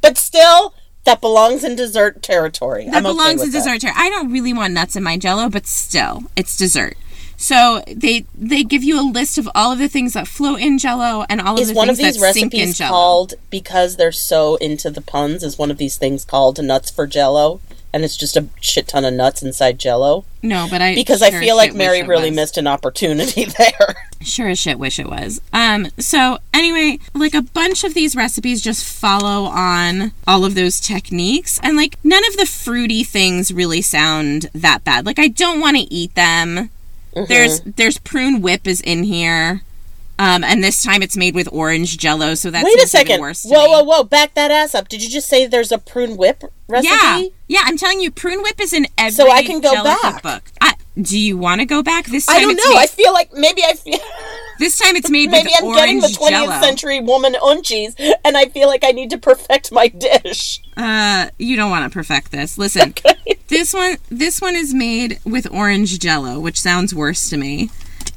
But still, that belongs in dessert territory. That I'm okay belongs with in dessert. territory. I don't really want nuts in my jello, but still, it's dessert. So they they give you a list of all of the things that float in jello and all of Is the one of things these that sink in recipes jello. called because they're so into the puns? Is one of these things called nuts for Jello? And it's just a shit ton of nuts inside Jello. no, but I Because I feel like Mary really was. missed an opportunity there. Sure as shit wish it was. Um, so anyway, like a bunch of these recipes just follow on all of those techniques. And like none of the fruity things really sound that bad. Like I don't want to eat them. There's there's prune whip is in here. Um, and this time it's made with orange jello, so that's Wait a second. worse Whoa, whoa, whoa! Back that ass up. Did you just say there's a prune whip recipe? Yeah, yeah. I'm telling you, prune whip is in every So I can go back. cookbook. I, do you want to go back this time? I don't know. Made, I feel like maybe I feel this time it's made maybe I'm getting the 20th jello. century woman unchies, and I feel like I need to perfect my dish. Uh, you don't want to perfect this. Listen, this one, this one is made with orange jello, which sounds worse to me.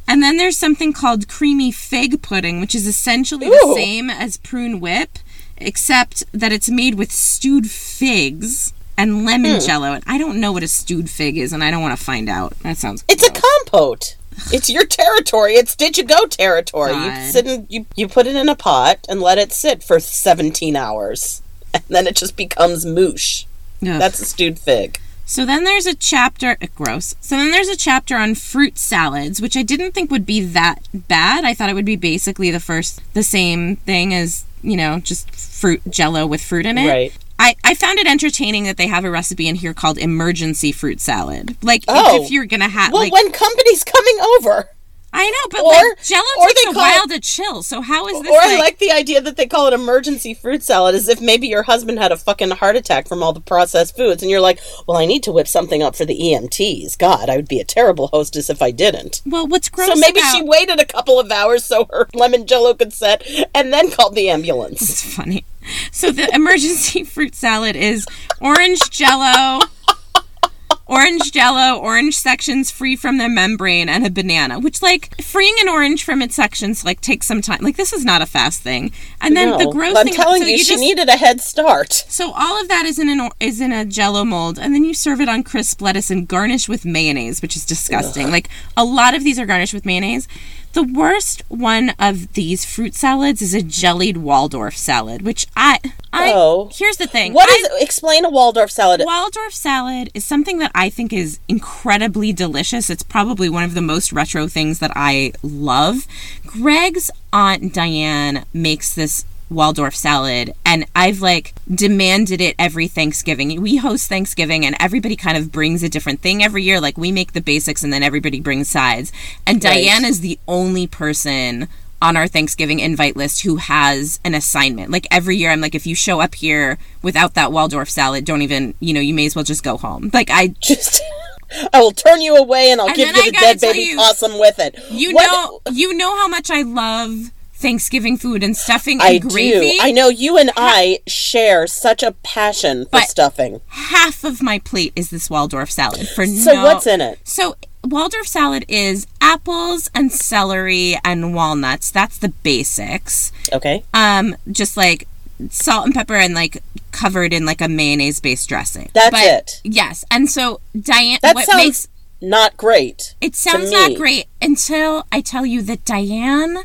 And then there's something called creamy fig pudding, which is essentially the same as prune whip, except that it's made with stewed figs and lemon Hmm. jello. And I don't know what a stewed fig is, and I don't want to find out. That sounds. It's a compote. It's your territory. It's did you go territory. You sit in, you you put it in a pot and let it sit for 17 hours, and then it just becomes moosh. Ugh. That's a stewed fig. So then there's a chapter, uh, gross. So then there's a chapter on fruit salads, which I didn't think would be that bad. I thought it would be basically the first, the same thing as, you know, just fruit jello with fruit in it. Right. I, I found it entertaining that they have a recipe in here called emergency fruit salad. Like, if- Oh. if, you're going to have, Well, like, when company's coming over, I know, but or- like, jello or takes they a call while it- to chill. So how is this or I like, like the idea that they call it emergency fruit salad, as if maybe your husband had a fucking heart attack from all the processed foods, and you're like, well, I need to whip something up for the EMTs. God, I would be a terrible hostess if I didn't. well, what's gross So maybe about- she waited a couple of hours so her lemon jello could set, and then called the ambulance. It's funny. So the emergency fruit salad is orange jello, orange jello, orange sections free from the membrane, and a banana. Which, like, freeing an orange from its sections, like, takes some time. Like, this is not a fast thing. And then the No, gross I'm thing. telling so you, she just, needed a head start. So all of that is in an is in a jello mold, and then you serve it on crisp lettuce and garnish with mayonnaise, which is disgusting. Like a lot of these are garnished with mayonnaise. The worst one of these fruit salads is a jellied Waldorf salad, which I I Oh. here's the thing. What I- is? Explain a Waldorf salad. Waldorf salad is something that I think is incredibly delicious. It's probably one of the most retro things that I love. Greg's aunt Diane makes this Waldorf salad and I've like demanded it every Thanksgiving. We host Thanksgiving and everybody kind of brings a different thing every year. Like we make the basics and then everybody brings sides. And Right. Diane is the only person on our Thanksgiving invite list who has an assignment. Like every year, I'm like, if you show up here without that Waldorf salad, don't even, you know, you may as well just go home. Like I, Just, I will turn you away, and I'll And give you I the dead baby you- possum with it. you What- know, you know how much I love Thanksgiving food and stuffing and I gravy. do. I know you and I share such a passion for But- stuffing. Half of my plate is this Waldorf salad for So no. what's in it? So Waldorf salad is apples and celery and walnuts. That's the basics. Okay. Um, just like salt and pepper and like covered in like a mayonnaise based dressing. That's But- it. Yes. And so Diane That what sounds makes not great. it sounds not great until I tell you that Diane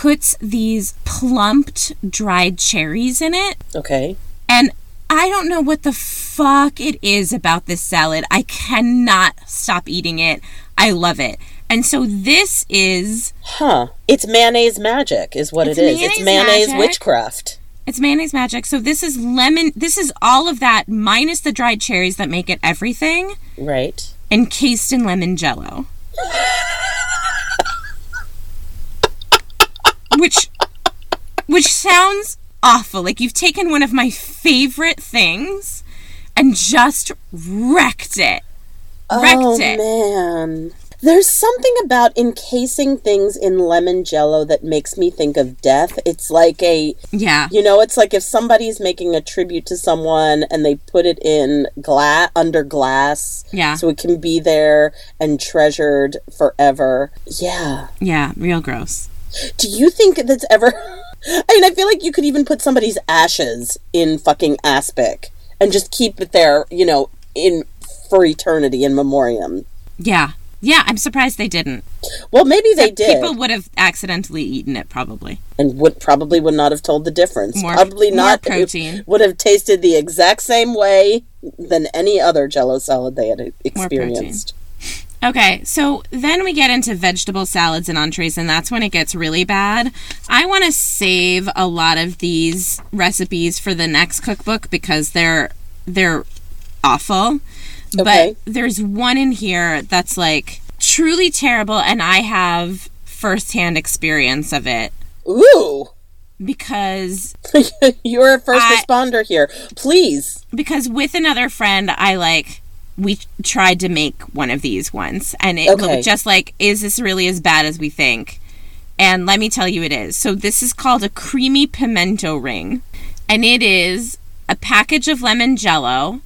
puts these plumped dried cherries in it. Okay. And I don't know what the fuck it is about this salad. I cannot stop eating it. I love it. And so this is Huh. It's mayonnaise magic, is what It's it is. It's mayonnaise mayonnaise magic. witchcraft. it's mayonnaise magic. So this is lemon this is all of that minus the dried cherries that make it everything Right. encased in lemon jello. which which sounds awful. Like you've taken one of my favorite things and just wrecked it. Wrecked oh, it. man. There's something about encasing things in lemon jello that makes me think of death. It's like a, Yeah. you know, it's like if somebody's making a tribute to someone and they put it in glass under glass Yeah. so it can be there and treasured forever. Yeah. Yeah, real gross. Do you think that's ever? I mean, I feel like you could even put somebody's ashes in fucking aspic and just keep it there, you know, in for eternity in memoriam. Yeah. Yeah, I'm surprised they didn't. Well, maybe they did, People would have accidentally eaten it probably. and would probably would not have told the difference. More- probably not. it protein. would have tasted the exact same way than any other Jello salad they had experienced. Okay, so then we get into vegetable salads and entrees, and that's when it gets really bad. I want to save a lot of these recipes for the next cookbook because they're they're awful. Okay. But there's one in here that's like truly terrible, and I have firsthand experience of it Ooh, because you're a first I- responder here. Please. because with another friend I like we tried to make one of these once and it Okay. looked just like is this really as bad as we think and let me tell you it is so this is called a creamy pimento ring and it is a package of lemon jello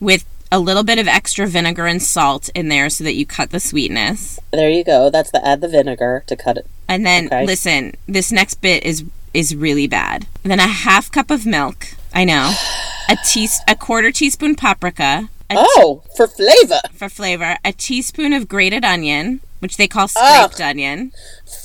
with a little bit of extra vinegar and salt in there so that you cut the sweetness There you go. That's the add the vinegar to cut it. and then Okay. listen this next bit is is really bad then a half cup of milk i know a tea a quarter teaspoon paprika a Oh, for flavor. for flavor, a teaspoon of grated onion, which they call Ugh. scraped onion.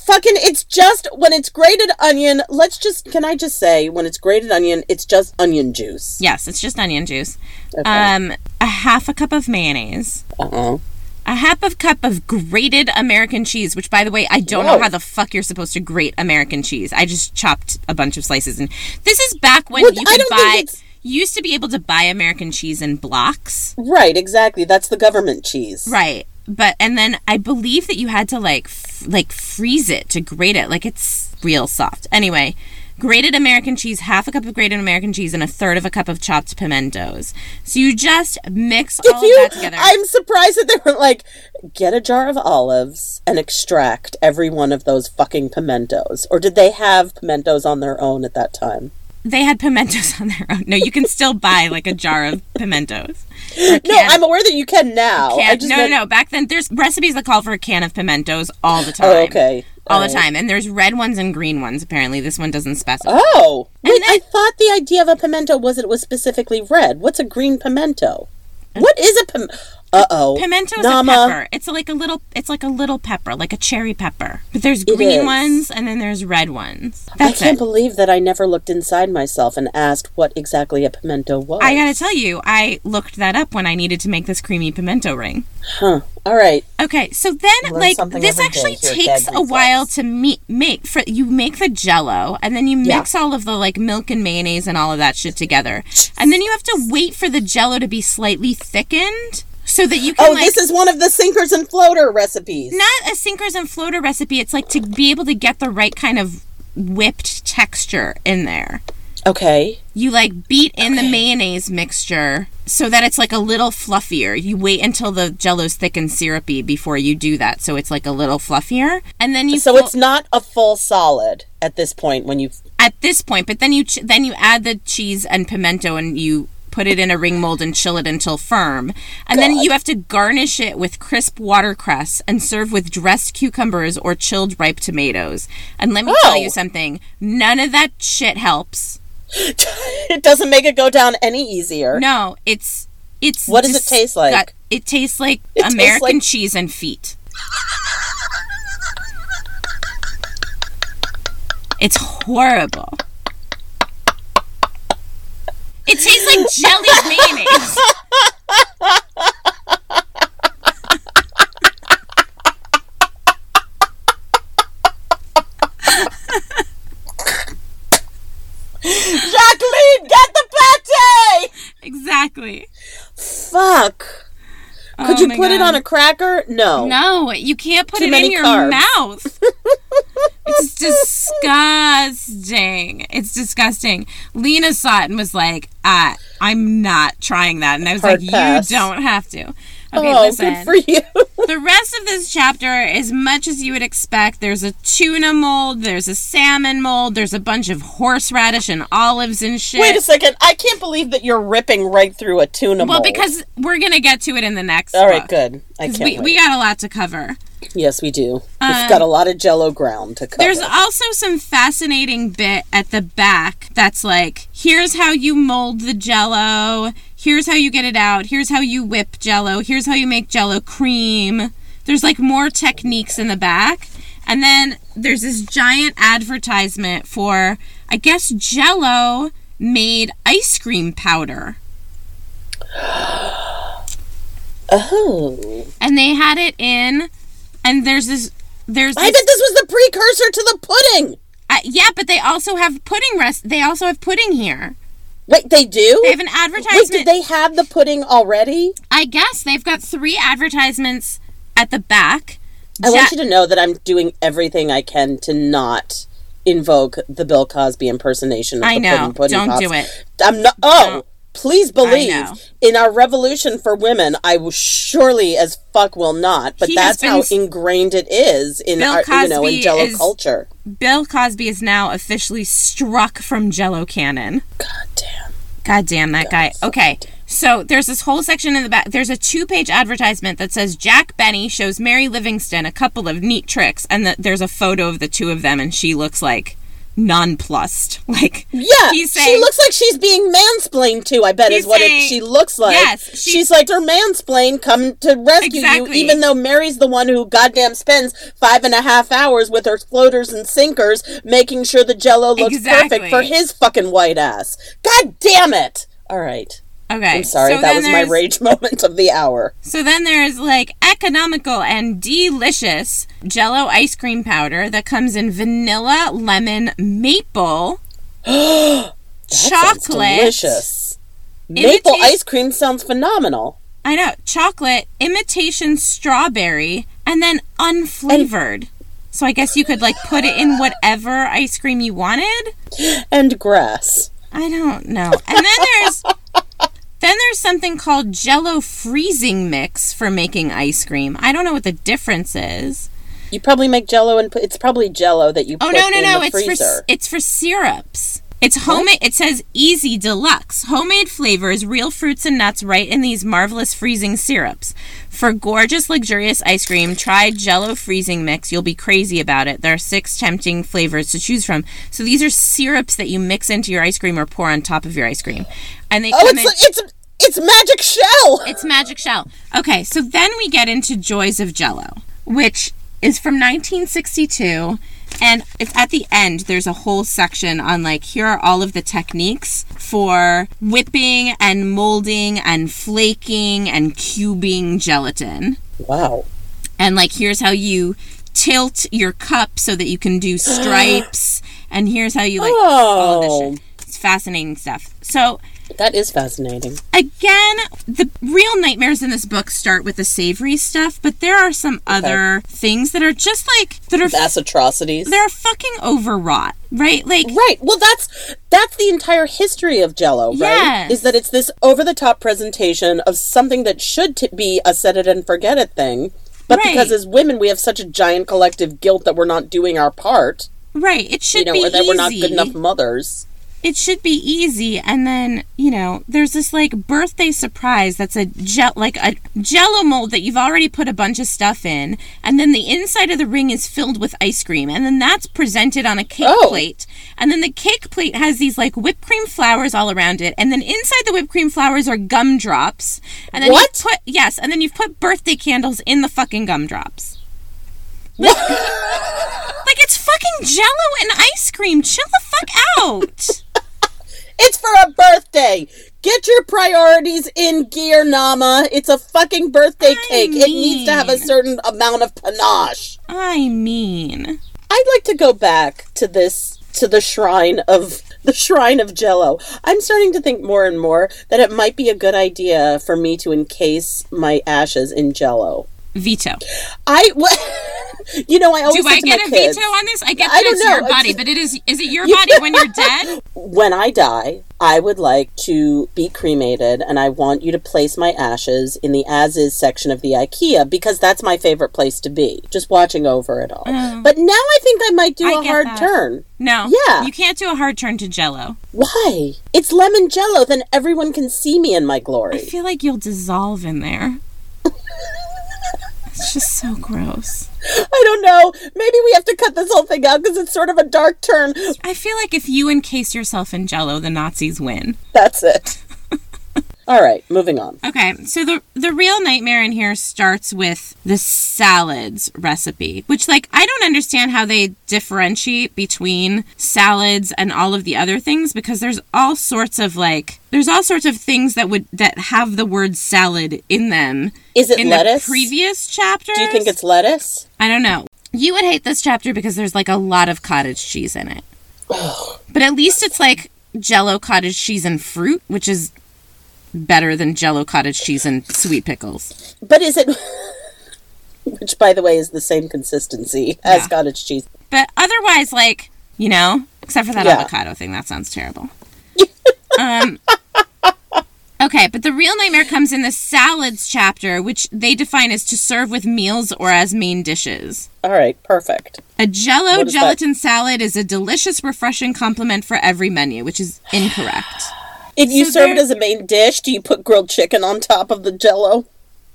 Fucking, it's just when it's grated onion. Let's just, can I just say, when it's grated onion, it's just onion juice. Yes, it's just onion juice. Okay. Um, a half a cup of mayonnaise. Uh uh A half a cup of grated American cheese, which by the way, I don't Whoa. know how the fuck you're supposed to grate American cheese. I just chopped a bunch of slices and this is back when Well, you could buy you used to be able to buy American cheese in blocks. Right, exactly. That's the government cheese. Right. But and then I believe that you had to like f- like freeze it to grate it like it's real soft. Anyway, grated American cheese, half a cup of grated American cheese and a third of a cup of chopped pimentos. So you just mix all you, of that together. I'm surprised that they were like, get a jar of olives and extract every one of those fucking pimentos. Or did they have pimentos on their own at that time? They had pimentos on their own. No, you can still buy like a jar of pimentos. No, I'm aware that you can now. I can- just no, meant- no, no. Back then, there's recipes that call for a can of pimentos all the oh, time. Oh, okay. All the time, and there's red ones and green ones. Apparently, this one doesn't specify. Oh, wait, then- I thought the idea of a pimento was it was specifically red. What's a green pimento? Uh, what is a pim? Uh oh. Pimento is Nama. a pepper. It's like a little. It's like a little pepper, like a cherry pepper. But there's green ones and then there's red ones. That's I can't it. believe that I never looked inside myself and asked what exactly a pimento was. I gotta tell you, I looked that up when I needed to make this creamy pimento ring. Huh. All right. Okay, so then Learn like this actually day here at takes a while to me- make. For you make the Jello, and then you Yeah. mix all of the like milk and mayonnaise and all of that shit together, and then you have to wait for the Jello to be slightly thickened so that you can Oh, like this is one of the sinkers and floater recipes. not a sinkers and floater recipe. It's like to be able to get the right kind of whipped texture in there. Okay. You like beat in the mayonnaise mixture so that it's like a little fluffier. You wait until the jello's thick and syrupy before you do that, so it's like a little fluffier. And then you So fo- it's not a full solid at this point when you. at this point, but then you ch- then you add the cheese and pimento and you put it in a ring mold and chill it until firm. And then you have to garnish it with crisp watercress and serve with dressed cucumbers or chilled ripe tomatoes. And let me tell Oh. you something, none of that shit helps. it doesn't make it go down any easier. No, it's it's What does it taste like? disgu- It tastes like It tastes American like- cheese and feet. It's horrible. It tastes like jelly mayonnaise. Jacqueline, get the pate! Exactly. Fuck. Could Oh you put it on a cracker? No. No, you can't put Too it in your carbs. mouth. it's disgusting. It's disgusting. Lena saw it and was like, I, I'm not trying that. And I was Hard like, pass. you don't have to. Okay, oh, listen. good for you. the rest of this chapter is much as you would expect. There's a tuna mold, there's a salmon mold, there's a bunch of horseradish and olives and shit. Wait a second. I can't believe that you're ripping right through a tuna well, mold. Well, because we're gonna get to it in the next. All right, book. good. I can't We, wait. we got a lot to cover. yes, we do. Uh, We've got a lot of jello ground to cover. There's also some fascinating bit at the back that's like, here's how you mold the jello, here's how you get it out, here's how you whip jello, here's how you make jello cream. There's like more techniques in the back. And then there's this giant advertisement for, I guess, jello made ice cream powder. oh. And they had it in, and there's this. There's I bet this was the precursor to the pudding. Uh, yeah, but they also have pudding rest. They also have pudding here. Wait, they do? They have an advertisement. Wait, did they have the pudding already? I guess they've got three advertisements at the back. I Ja- want you to know that I'm doing everything I can to not invoke the Bill Cosby impersonation of I the know. pudding pudding Don't pops. do it. I'm not. Oh, Don't. please believe in our revolution for women. I will surely as fuck will not. But He that's how ingrained it is in Bill our, you know, in Jello is- culture. Bill Cosby is now officially struck from Jello canon. God damn. God damn that guy. Okay. So there's this whole section in the back. There's a two page advertisement that says Jack Benny shows Mary Livingstone a couple of neat tricks. And the, there's a photo of the two of them, and she looks like nonplussed. Like, Yeah, He's she looks like she's being mansplained to. I bet is what it, she looks like. Yes, she- she's like her mansplain come to rescue Exactly. you, even though Mary's the one who goddamn spends five and a half hours with her floaters and sinkers making sure the Jello looks Exactly. perfect for his fucking white ass. God damn it! All right, okay. I'm sorry. so that was my rage moment of the hour. So then there's like economical and delicious Jello ice cream powder that comes in vanilla, lemon, maple, chocolate. delicious. Maple Imita- ice cream sounds phenomenal. I know, chocolate, imitation strawberry, and then unflavored. so I guess you could like put it in whatever ice cream you wanted. And grass. I don't know. And then there's then there's something called Jello freezing mix for making ice cream. I don't know what the difference is. You probably make Jello and put, it's probably Jello that you Oh no no no! It's freezer. for it's for syrups. It's homemade. It says easy deluxe homemade flavors, real fruits and nuts, right in these marvelous freezing syrups. For gorgeous, luxurious ice cream, try Jello freezing mix. You'll be crazy about it. There are six tempting flavors to choose from. So these are syrups that you mix into your ice cream or pour on top of your ice cream, and they Oh, come it's in. it's it's magic shell. It's Magic Shell. Okay, so then we get into Joys of Jello, which is from 1962. And it's at the end, there's a whole section on like, here are all of the techniques for whipping and molding and flaking and cubing gelatin. Wow. And like, here's how you tilt your cup so that you can do stripes. and here's how you like oh. all of Oh, this shit. It's fascinating stuff. So that is fascinating. again, the real nightmares in this book start with the savory stuff, but there are some other things that are just like that are Mass atrocities. they're fucking overwrought, right? Like Right. Well, that's that's the entire history of Jello, right? Yes. Is that it's this over-the-top presentation of something that should t- be a set it and forget it thing, but Right. because as women we have such a giant collective guilt that we're not doing our part, right, it should you know, be or that easy. we're not good enough mothers. It should be easy. And then you know there's this like birthday surprise that's a gel like a jello mold that you've already put a bunch of stuff in. And then the inside of the ring is filled with ice cream. And then that's presented on a cake Oh. plate. And then the cake plate has these like whipped cream flowers all around it. And then inside the whipped cream flowers are gumdrops. And then What? you put yes. And then you've put birthday candles in the fucking gumdrops. Like it's fucking jello and ice cream. Chill the fuck out. It's for a birthday. Get your priorities in gear, Nama. It's a fucking birthday I cake. It needs to have a certain amount of panache. I mean, I'd like to go back to this to the shrine of the shrine of Jello. I'm starting to think more and more that it might be a good idea for me to encase my ashes in Jello. Veto. I, you know, I always Do I get a kids, veto on this? I get I that it's know. your body, but it is is it your body when you're dead? when I die, I would like to be cremated, and I want you to place my ashes in the as is section of the IKEA because that's my favorite place to be, just watching over it all. Oh. But now I think I might do. I a hard that. turn. No. Yeah. You can't do a hard turn to jello. Why? It's lemon jello, then everyone can see me in my glory. I feel like you'll dissolve in there. It's just so gross. I don't know. Maybe we have to cut this whole thing out because it's sort of a dark turn. I feel like if you encase yourself in jello, the Nazis win. That's it. All right, moving on. Okay, so the the real nightmare in here starts with the salads recipe, which like I don't understand how they differentiate between salads and all of the other things because there's all sorts of like there's all sorts of things that would that have the word salad in them Is it in lettuce? the previous chapter? Do you think it's lettuce? I don't know. You would hate this chapter because there's like a lot of cottage cheese in it. But at least it's like jello cottage cheese and fruit, which is better than jello cottage cheese and sweet pickles. But is it. Which, by the way, is the same consistency as Yeah. cottage cheese. But otherwise, like, you know, except for that Yeah. avocado thing, that sounds terrible. um, okay, but the real nightmare comes in the salads chapter, which they define as to serve with meals or as main dishes. All right, perfect. A jello is that? gelatin salad is a delicious, refreshing complement for every menu, which is incorrect. If you So serve it as a main dish, do you put grilled chicken on top of the jello?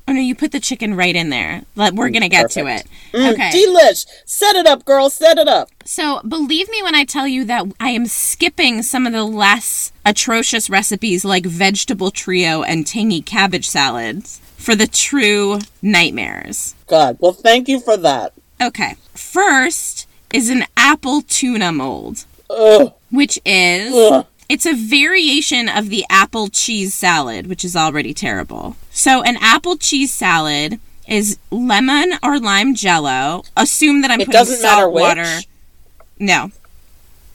Oh no, you put the chicken right in there. We're gonna get to it. Mm, Okay. Delish. Set it up, girl. Set it up. So believe me when I tell you that I am skipping some of the less atrocious recipes like vegetable trio and tangy cabbage salads for the true nightmares. God. Well, thank you for that. Okay. First is an apple tuna mold, Ugh. which is Ugh. It's a variation of the apple cheese salad, which is already terrible. So an apple cheese salad is lemon or lime jello. Assume that I'm It putting doesn't salt matter which? water. No.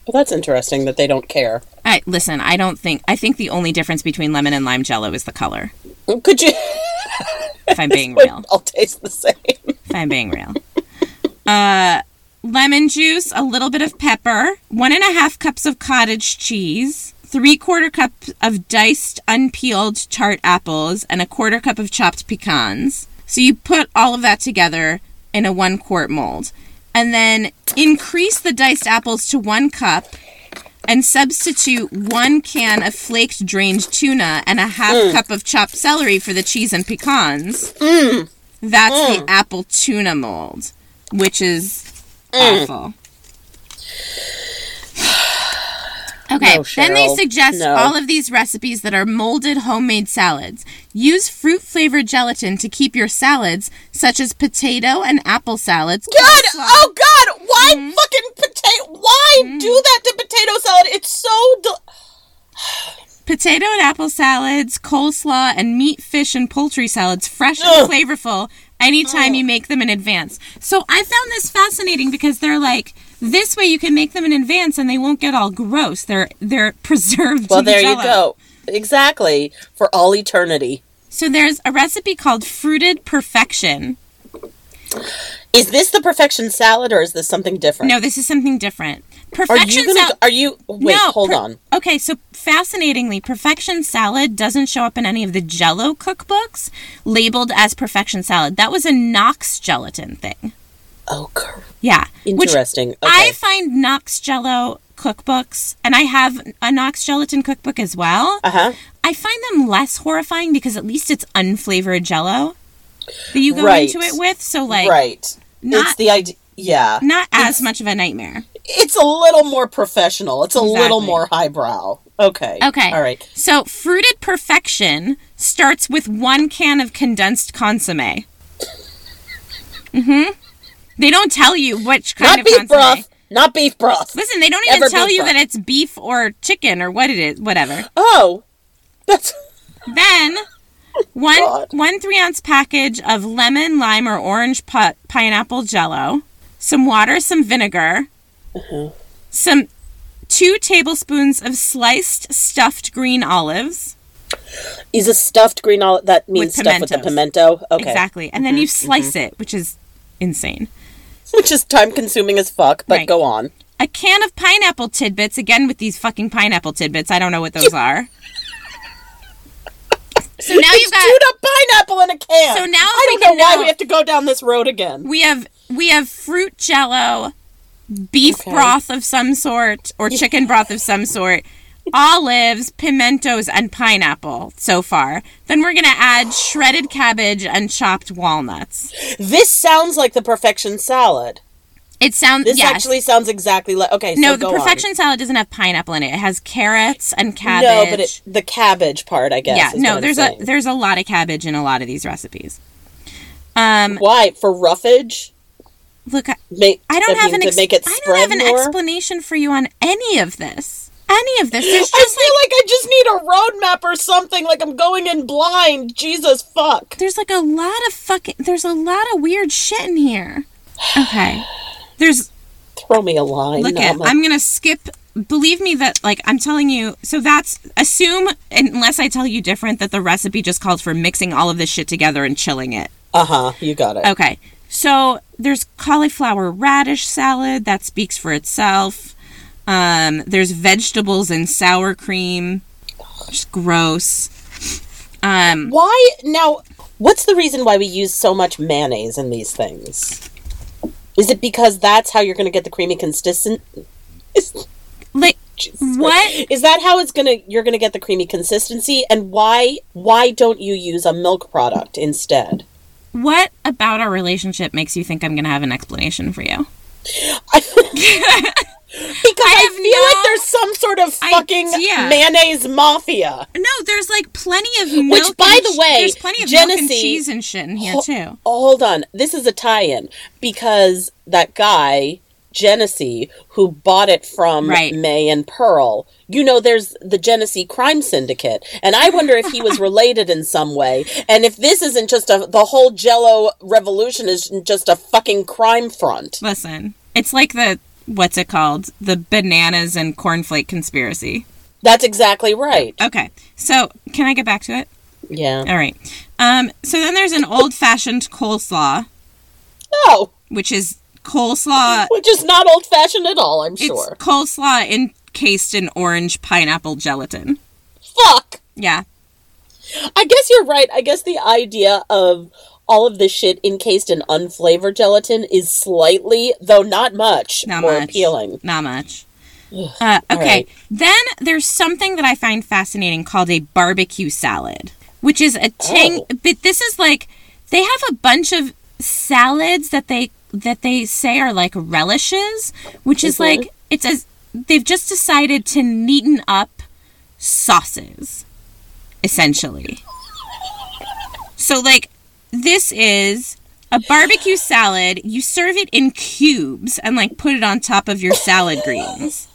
Well, that's interesting that they don't care. I listen, I don't think I think the only difference between lemon and lime jello is the color. Could you? If I'm being real. I'll taste the same. If I'm being real. Uh lemon juice, a little bit of pepper, one and a half cups of cottage cheese, three quarter cup of diced unpeeled tart apples, and a quarter cup of chopped pecans. So you put all of that together in a one quart mold. And then increase the diced apples to one cup and substitute one can of flaked drained tuna and a half mm. cup of chopped celery for the cheese and pecans. Mm. That's the mm. apple tuna mold, which is awful. Okay, No, then they suggest No. all of these recipes that are molded homemade salads. Use fruit flavored gelatin to keep your salads, such as potato and apple salads. God! Oh God! Why Mm-hmm. fucking potato? Why do that to potato salad? It's so. Del- Potato and apple salads, coleslaw, and meat, fish, and poultry salads, fresh Ugh. and flavorful anytime you oh. make them in advance. So I found this fascinating because they're like, this way you can make them in advance and they won't get all gross. They're they're preserved. well, there you go. Exactly for all eternity. So there's a recipe called fruited perfection. Is this the perfection salad or is this something different? No, this is something different. Are Perfection you gonna? sal- are you? Wait, No, hold per- on. Okay, so fascinatingly, perfection salad doesn't show up in any of the Jello cookbooks labeled as perfection salad. That was a Knox gelatin thing. Oh, cor- Yeah. Interesting. Okay. I find Knox Jello cookbooks, and I have a Knox gelatin cookbook as well. Uh huh. I find them less horrifying because at least it's unflavored jello that you go Right. into it with. So, like, right. it's not- the idea. Yeah. not as much of a nightmare. It's a little more professional. It's a little more highbrow. Okay. Okay. All right. So, fruited perfection starts with one can of condensed consomme. Mm-hmm. They don't tell you which kind Not of beef consomme. broth. Not beef broth. Listen, they don't even Ever tell you broth. that it's beef or chicken or what it is, whatever. Oh, that's Then one God. one three ounce package of lemon, lime, or orange pi- pineapple Jello, some water, some vinegar, Uh-huh. some two tablespoons of sliced stuffed green olives. is a stuffed green olive. That means With stuff with the pimento. Okay. Exactly, and then you slice it, which is insane. Which is time consuming as fuck. But Right. go on. A can of pineapple tidbits. Again, with these fucking pineapple tidbits, I don't know what those are. So now you've got chewed up pineapple in a can. So now I don't know can why we have to go down this road again. we have we have fruit jello, beef Okay. broth of some sort, or chicken broth of some sort, olives, pimentos, and pineapple so far. Then we're gonna add shredded cabbage and chopped walnuts. This sounds like the perfection salad. It sounds This yes. actually sounds exactly like. Okay, so no, the go on. perfection salad doesn't have pineapple in it. It has carrots and cabbage. No, but it, the cabbage part, I guess. yeah, is no, there's a there's a lot of cabbage in a lot of these recipes. Um, Why for roughage? Look, I, Make, I don't have an ex- I don't have an more. explanation for you on any of this. Any of this. There's I just feel like I just need a roadmap or something. Like I'm going in blind. Jesus fuck. there's like a lot of fucking there's a lot of weird shit in here. Okay. There's Throw me a line. look at. I'm gonna skip believe me that like I'm telling you so that's assume unless I tell you different that the recipe just calls for mixing all of this shit together and chilling it. Uh huh. You got it. Okay. So there's cauliflower radish salad that speaks for itself. Um, there's vegetables and sour cream. Just gross. Um, Why now? What's the reason why we use so much mayonnaise in these things? Is it because that's how you're going to get the creamy consistent? Like Jesus What? Is that how it's gonna? You're going to get the creamy consistency, and why? Why don't you use a milk product instead? What about our relationship makes you think I'm gonna have an explanation for you? Because I, have feel no like there's some sort of fucking idea. mayonnaise mafia. No, there's like plenty of milk. by the way, there's plenty of milk and Genesee- cheese and shit in here Ho- too. Oh, hold on. This is a tie-in because that guy Genesee who bought it from Right. May and Pearl. You know, there's the Genesee crime syndicate, and I wonder if he was related in some way, and if this isn't just a the whole Jello revolution is just a fucking crime front. Listen, it's like the what's it called? The bananas and cornflake conspiracy. That's exactly right. Okay, so can I get back to it? Yeah. All right. Um, so then there's an old fashioned coleslaw, Oh, which is coleslaw. which is not old-fashioned at all. I'm It's sure. coleslaw encased in orange pineapple gelatin. Fuck. Yeah. I guess you're right. I guess the idea of all of this shit encased in unflavored gelatin is slightly, though not much, Not more much. appealing. Not much. Uh, okay. right. Then there's something that I find fascinating called a barbecue salad, which is a ting. Oh. But this is like they have a bunch of salads that they that they say are like relishes, which is like it's as they've just decided to neaten up sauces, essentially. So like this is a barbecue salad. You serve it in cubes and like put it on top of your salad greens.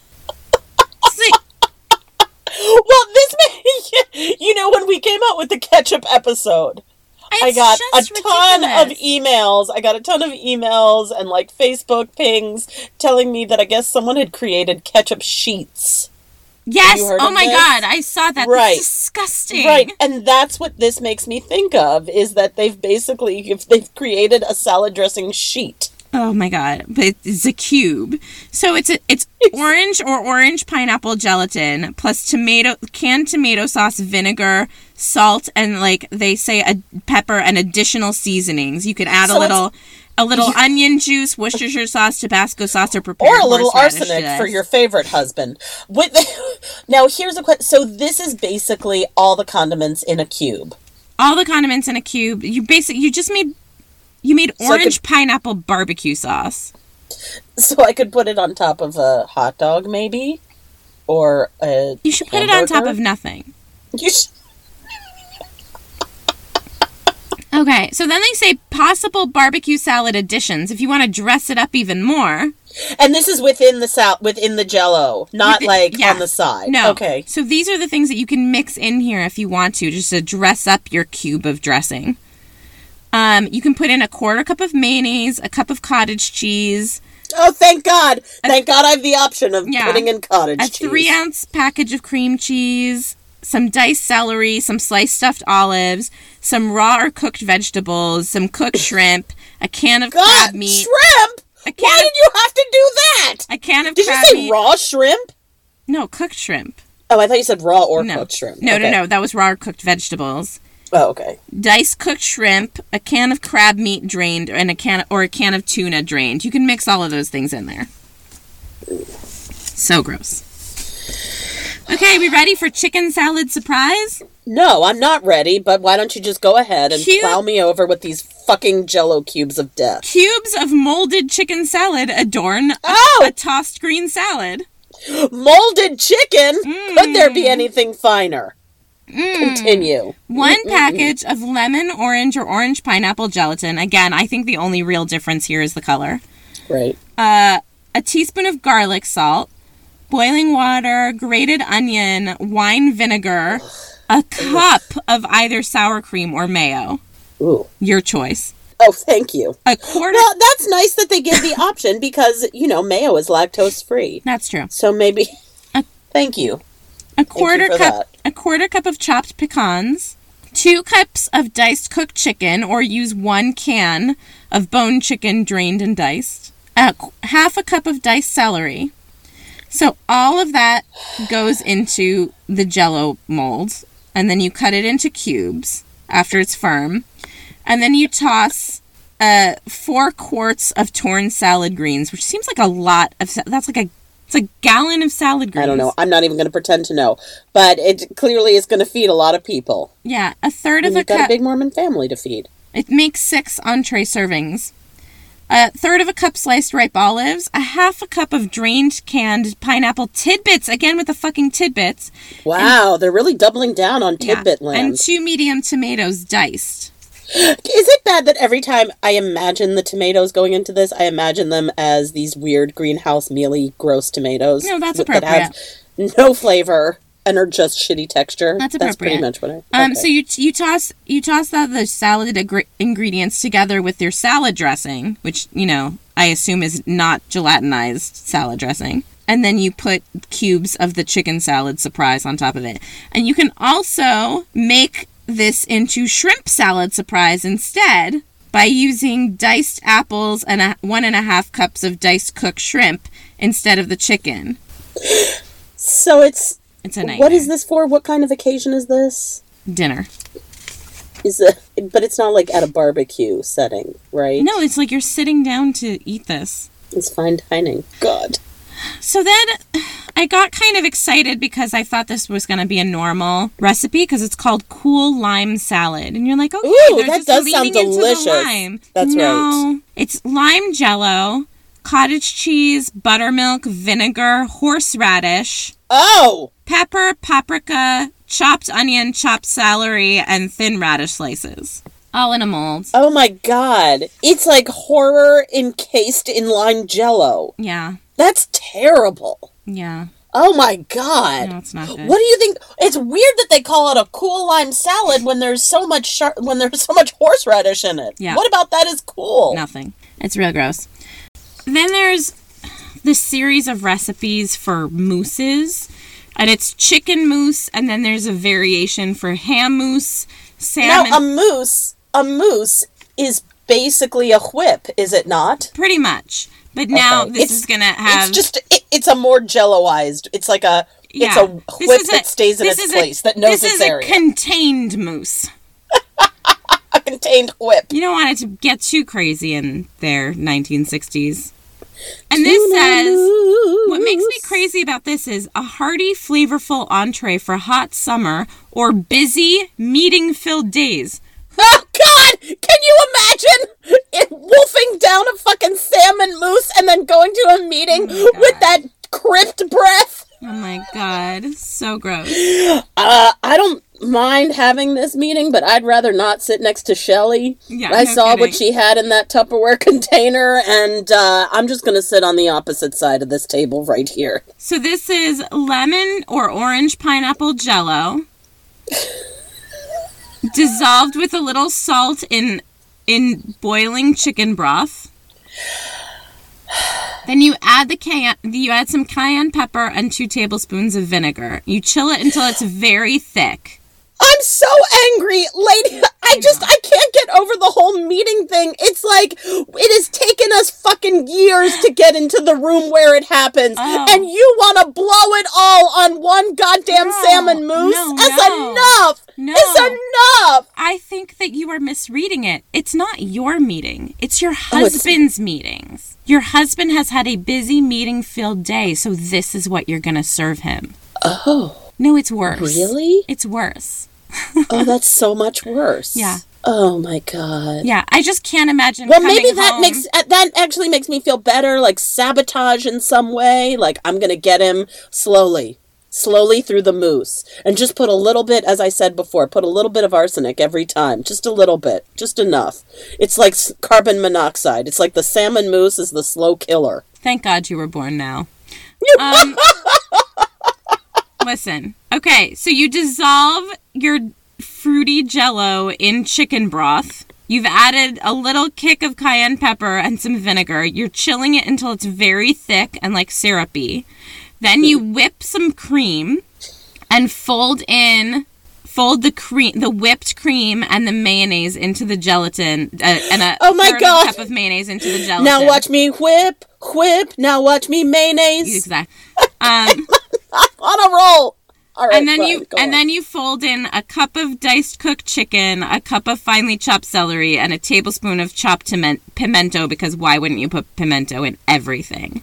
Well, this may, you know, when we came out with the ketchup episode, I got a ton of emails. I got a ton of emails and like Facebook pings telling me that I guess someone had created ketchup sheets. Yes. Oh my this? god, I saw that. Right. That's disgusting. Right, and that's what this makes me think of is that they've basically if they've created a salad dressing sheet. Oh my god, but it's a cube. So it's a, it's orange or orange pineapple gelatin plus tomato canned tomato sauce, vinegar, salt, and like they say a pepper and additional seasonings. You can add So a little A little onion juice, Worcestershire sauce, Tabasco sauce, or prepared or a little arsenic for your favorite husband. With now, here's a question. So this is basically all the condiments in a cube. all the condiments in a cube. You basic you just made you made orange pineapple barbecue sauce. So I could put it on top of a hot dog, maybe, or a. You should put it on top of nothing. You sh- Okay, so then they say possible barbecue salad additions if you want to dress it up even more. and this is within the sal- within the Jello, not Within- like yeah. on the side. No. Okay. So these are the things that you can mix in here if you want to, just to dress up your cube of dressing. Um, you can put in a quarter cup of mayonnaise, a cup of cottage cheese, Oh, thank God! Thank God I have the option of Yeah. putting in cottage a cheese. three ounce package of cream cheese, some diced celery, some sliced stuffed olives, some raw or cooked vegetables, some cooked shrimp, a can of God, crab meat, shrimp. a can Why of, did you have to do that? a can of. Did you say meat. raw shrimp? No, cooked shrimp. Oh, I thought you said raw or No, cooked shrimp. no, Okay. no, no. That was raw or cooked vegetables. Oh, okay. Diced cooked shrimp, a can of crab meat drained, and a can or a can of tuna drained. You can mix all of those things in there. So gross. Okay, we ready for chicken salad surprise? No, I'm not ready, but why don't you just go ahead and Cute. plow me over with these fucking jello cubes of death? Cubes of molded chicken salad adorn Oh! a tossed green salad. Molded chicken? Could there Mm. be anything finer? Continue. One package of lemon, orange, or orange pineapple gelatin. Again, I think the only real difference here is the color. Right. Uh, a teaspoon of garlic salt, boiling water, grated onion, wine vinegar, a cup of either sour cream or mayo. Ooh. Your choice. Oh, thank you. A quarter. Well, that's nice that they give the option because, you know, mayo is lactose free. That's true. So maybe. A- Thank you. A quarter cup. that. A quarter cup of chopped pecans. Two cups of diced cooked chicken, or use one can of bone chicken drained and diced. A half a cup of diced celery. So all of that goes into the Jello mold, and then you cut it into cubes after it's firm, and then you toss uh, four quarts of torn salad greens, which seems like a lot of. sa- That's like a it's a gallon of salad greens. I don't know. I'm not even going to pretend to know. But it clearly is going to feed a lot of people. Yeah, a third of And a you've got a big Mormon family to feed. It makes six entree servings. A third of a cup sliced ripe olives, a half a cup of drained canned pineapple tidbits, again with the fucking tidbits. Wow, they're really doubling down on Yeah. tidbit And two medium tomatoes diced. Is it bad that every time I imagine the tomatoes going into this, I imagine them as these weird greenhouse mealy, gross tomatoes? No, that's with- that have no flavor and are just shitty texture. That's pretty much what I. Um, so you you toss you toss the, the salad ingredients together with your salad dressing, which you know I assume is not gelatinized salad dressing, and then you put cubes of the chicken salad surprise on top of it. And you can also make this into shrimp salad surprise instead by using diced apples and a, one and a half cups of diced cooked shrimp instead of the chicken. So it's It's a nightmare. what is this for? What kind of occasion is this? dinner? Is it? But it's not like at a barbecue setting, right? No, it's like you're sitting down to eat this. it's fine dining. God. So then I got kind of excited because I thought this was going to be a normal recipe because it's called cool lime salad. And you're like, okay, Ooh, they're that just does sound delicious. lime. That's no, It's lime jello, cottage cheese, buttermilk, vinegar, horseradish, Oh, pepper, paprika, chopped onion, chopped celery, and thin radish slices. All in a mold. oh my God! It's like horror encased in lime jello. Yeah, That's terrible. yeah. Oh my God. No, it's not good. What do you think? It's weird that they call it a cool lime salad when there's so much when there's so much horseradish in it. Yeah. What about that is cool? Nothing. It's real gross. Then there's this series of recipes for mousses, and it's chicken mousse, and then there's a variation for ham mousse, Now salmon. a mousse, a mousse is basically a whip, is it not? pretty much. But now Okay. this It's- is gonna have. it's just it, it's a more jelloized. It's like a it's yeah. a This whip is that stays in this its is place that knows this its is area. a contained mousse. a contained whip. You don't want it to get too crazy in their 1960s. And this says, what makes me crazy about this is a hearty, flavorful entree for hot summer or busy, meeting filled days. Oh God! Can you imagine it wolfing down a fucking salmon mousse and then going to a meeting oh with that crypt breath? Oh my god, so gross. Uh, I don't mind having this meeting, but I'd rather not sit next to Shelly. Yeah, I no saw what she had in that Tupperware container, and uh, I'm just gonna sit on the opposite side of this table right here. So this is lemon or orange pineapple jello. dissolved with a little salt in in boiling chicken broth. Then you add the cayenne, you add some cayenne pepper and two tablespoons of vinegar. You chill it until it's very thick. I'm so angry, lady. I just I can't get over the whole meeting thing. It's like it has taken us fucking years to get into the room where it happens, Oh. and you want to blow it all on one goddamn No, salmon mousse? no, That's no. enough. No. It's enough. I think that you are misreading it. It's not your meeting. It's your Oh, it's- husband's meetings. Your husband has had a busy meeting filled day, so this is what you're going to serve him. Oh, No, it's worse. really? It's worse. Oh, that's so much worse. Yeah. Oh my god. Yeah, I just can't imagine. Well, maybe that home- makes uh, that actually makes me feel better, like sabotage in some way. Like I'm gonna get him slowly, slowly through the mousse, and just put a little bit, as I said before, put a little bit of arsenic every time, just a little bit, just enough. It's like carbon monoxide. It's like the salmon mousse is the slow killer. Thank God you were born now. Um, listen, okay, so you dissolve your fruity jello in chicken broth. You've added a little kick of cayenne pepper and some vinegar. You're chilling it until it's very thick and like syrupy. Then you whip some cream and fold in fold the cream the whipped cream and the mayonnaise into the gelatin uh, and a Oh my third of a God. cup of mayonnaise into the gelatin. Now watch me whip, whip. Now watch me mayonnaise Exactly. Um, on a roll. All right, and then fine, you and on. then you fold in a cup of diced cooked chicken, a cup of finely chopped celery, and a tablespoon of chopped pimento. Because why wouldn't you put pimento in everything?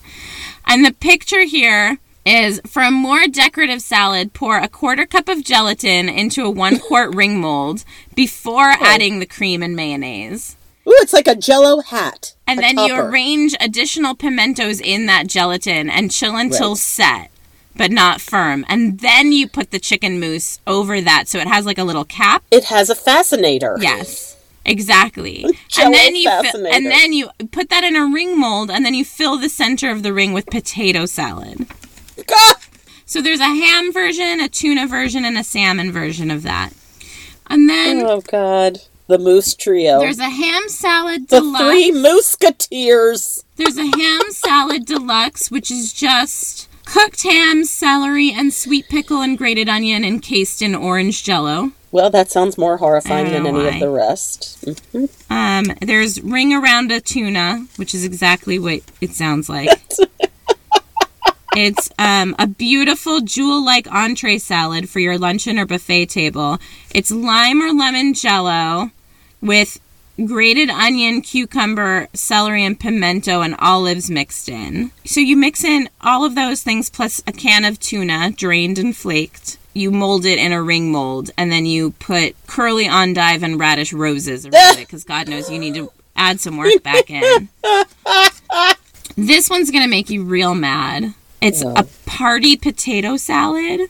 And the picture here is for a more decorative salad, pour a quarter cup of gelatin into a one quart ring mold before Oh. adding the cream and mayonnaise. Ooh, it's like a Jello hat. And then you arrange additional pimentos in that gelatin and chill until Right. set, but not firm. And then you put the chicken mousse over that so it has like a little cap. It has a fascinator. Yes. Exactly. And then you fi- and then you put that in a ring mold and then you fill the center of the ring with potato salad. God. So there's a ham version, a tuna version and a salmon version of that. And then Oh God, the mousse trio. there's a ham salad the deluxe. three musketeers. There's a ham salad deluxe, which is just cooked ham, celery, and sweet pickle and grated onion encased in orange jello. Well, that sounds more horrifying than any why. of the rest. Um, there's ring around a tuna, which is exactly what it sounds like. it's um, a beautiful jewel-like entree salad for your luncheon or buffet table. It's lime or lemon jello with grated onion, cucumber, celery, and pimento and olives mixed in. So you mix in all of those things plus a can of tuna, drained and flaked. You mold it in a ring mold, and then you put curly endive and radish roses around it, because God knows you need to add some work back in. This one's gonna make you real mad. It's a party potato salad.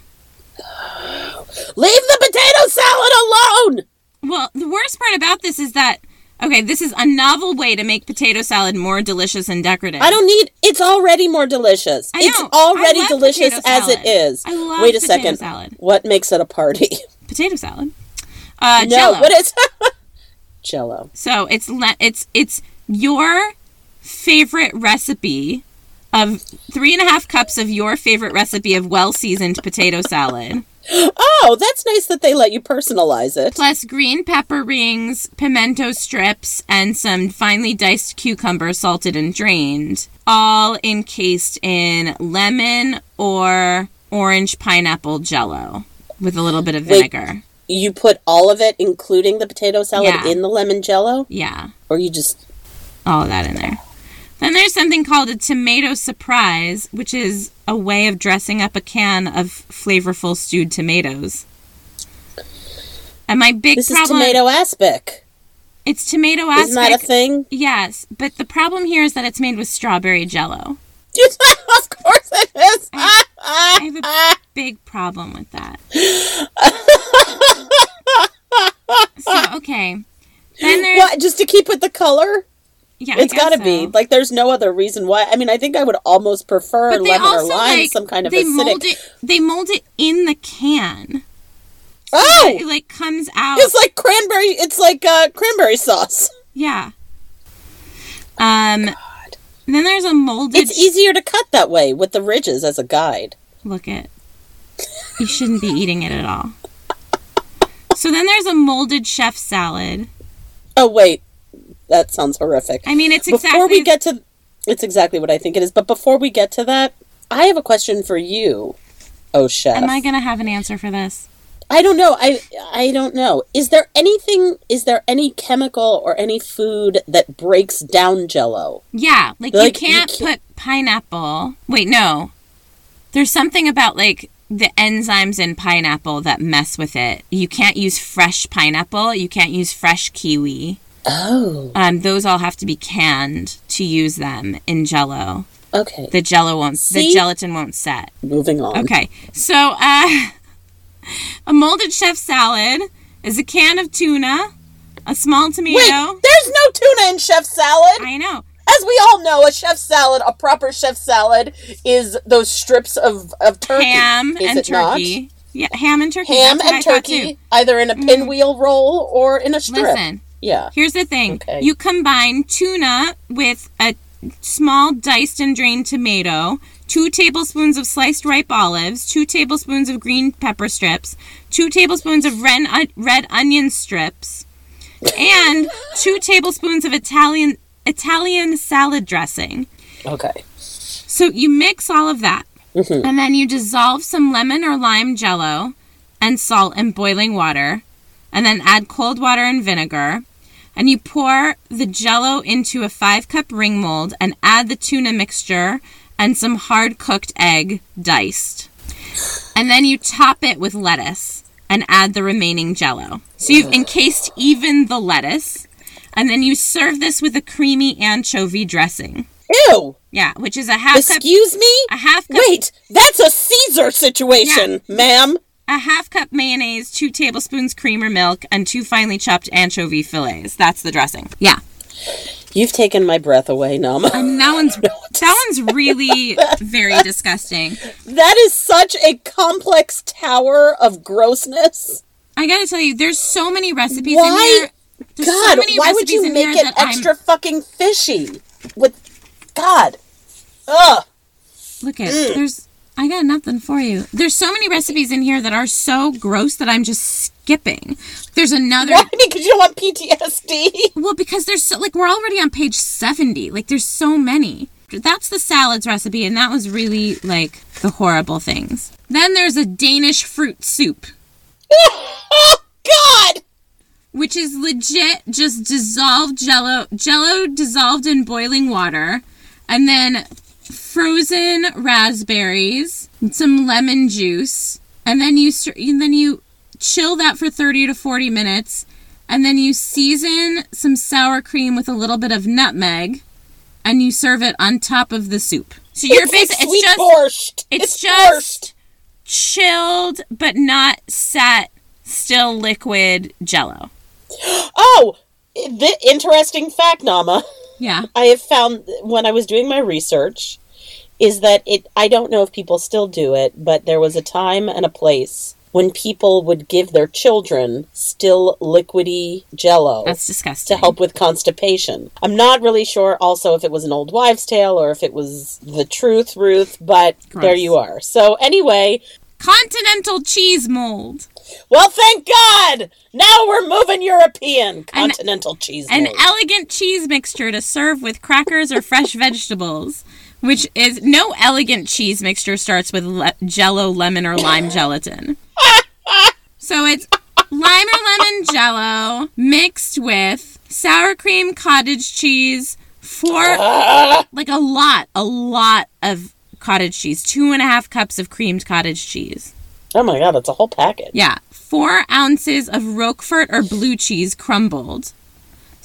Leave the potato salad alone. Well, the worst part about this is that okay, this is a novel way to make potato salad more delicious and decorative. I don't need. It's already more delicious. I it's know. already I love delicious potato as it salad. I love Wait a potato second. salad. What makes it a party? potato salad. Uh, no, Jello. what is Jello? So it's le- it's it's your favorite recipe of three and a half cups of your favorite recipe of well seasoned potato salad, Oh, that's nice that they let you personalize it. plus green pepper rings, pimento strips, and some finely diced cucumber salted and drained, all encased in lemon or orange pineapple jello with a little bit of Wait. vinegar. You put all of it, including the potato salad, Yeah. in the lemon jello, Yeah, or you just all of that in there. Then there's something called a tomato surprise, which is a way of dressing up a can of flavorful stewed tomatoes. And my big this is tomato aspic. it's tomato aspic. Isn't that a thing? Yes, but the problem here is that it's made with strawberry jello. of course it is. I have a big problem with that. so okay, then there's what? Just to keep with the color? Yeah, It's got to guess be like. There's no other reason why. I mean, I think I would almost prefer But lemon or also lime, like some kind of they acidic. mold it. They mold it in the can. oh, It like comes out. it's like cranberry. It's like uh, cranberry sauce. yeah. Um. Then there's a molded. It's easier to cut that way with the ridges as a guide. Look it. You shouldn't be eating it at all. So then there's a molded chef salad. Oh wait, that sounds horrific. I mean, it's before we get to, it's exactly what I think it is. But before we get to that, I have a question for you, oh chef. Am I gonna have an answer for this? I don't know. I I don't know. Is there anything? Is there any chemical or any food that breaks down Jello? Yeah, like, Like, you you can't can't- put pineapple. Wait, no. There's something about like the enzymes in pineapple that mess with it. You can't use fresh pineapple. You can't use fresh kiwi. Oh, Um, those all have to be canned to use them in Jello. okay. The Jello won't. The gelatin won't set. Moving on. Okay, so uh, a molded chef salad is a can of tuna, a small tomato. Wait, there's no tuna in chef salad. I know. As we all know, a chef salad, a proper chef salad, is those strips of, of turkey. ham is and it not? turkey. Yeah, ham and turkey. Ham and turkey. Mm. either in a pinwheel roll or in a strip. Listen, Yeah. here's the thing. Okay. You combine tuna with a small diced and drained tomato, two tablespoons of sliced ripe olives, two tablespoons of green pepper strips, two tablespoons of red, uh, red onion strips, and two tablespoons of Italian Italian salad dressing. Okay. So you mix all of that. Mm-hmm. And then you dissolve some lemon or lime jello and salt in boiling water. And then add cold water and vinegar. And you pour the jello into a five cup ring mold and add the tuna mixture and some hard cooked egg diced. And then you top it with lettuce and add the remaining jello. So you've encased even the lettuce. And then you serve this with a creamy anchovy dressing. Ew. Yeah, which is a half cup Excuse me? a half cup Wait, that's a Caesar situation, ma'am. A half cup mayonnaise, two tablespoons cream or milk, and two finely chopped anchovy fillets. That's the dressing. Yeah. You've taken my breath away, Nama. And um, that one's that one's really very disgusting. That is such a complex tower of grossness. I gotta tell you, there's so many recipes Why? in here. There's so God, many why would you make it that I'm- extra fucking fishy? With God. Ugh. Look at mm. there's I got nothing for you. There's so many recipes in here that are so gross that I'm just skipping. There's another Why? Because you don't want PTSD? Well, because there's so, like we're already on page 70. Like there's so many. That's the salads recipe and that was really like the horrible things. Then there's a Danish fruit soup, oh, God! which is legit just dissolved jello, jello dissolved in boiling water and then frozen raspberries, some lemon juice, and then you and then you chill that for 30 to 40 minutes and then you season some sour cream with a little bit of nutmeg and you serve it on top of the soup. So you're it's basically it's just borscht. it's, borscht. just chilled but not set still liquid jello. Oh, the interesting fact, Nama. Yeah. I have found when I was doing my research is that it I don't know if people still do it, but there was a time and a place when people would give their children still liquidy jello That's disgusting. to help with constipation. I'm not really sure also if it was an old wives' tale or if it was the truth, Ruth, but Gross. there you are. So anyway, Continental cheese mold. well thank God! Now we're moving European continental cheese. An elegant cheese mixture to serve with crackers or fresh vegetables. Which is no elegant cheese mixture starts with le- jello, lemon, or lime gelatin. So it's lime or lemon jello mixed with sour cream, cottage cheese, four, like a lot, a lot of cottage cheese, two and a half cups of creamed cottage cheese. Oh my god, that's a whole package. Yeah, four ounces of Roquefort or blue cheese crumbled.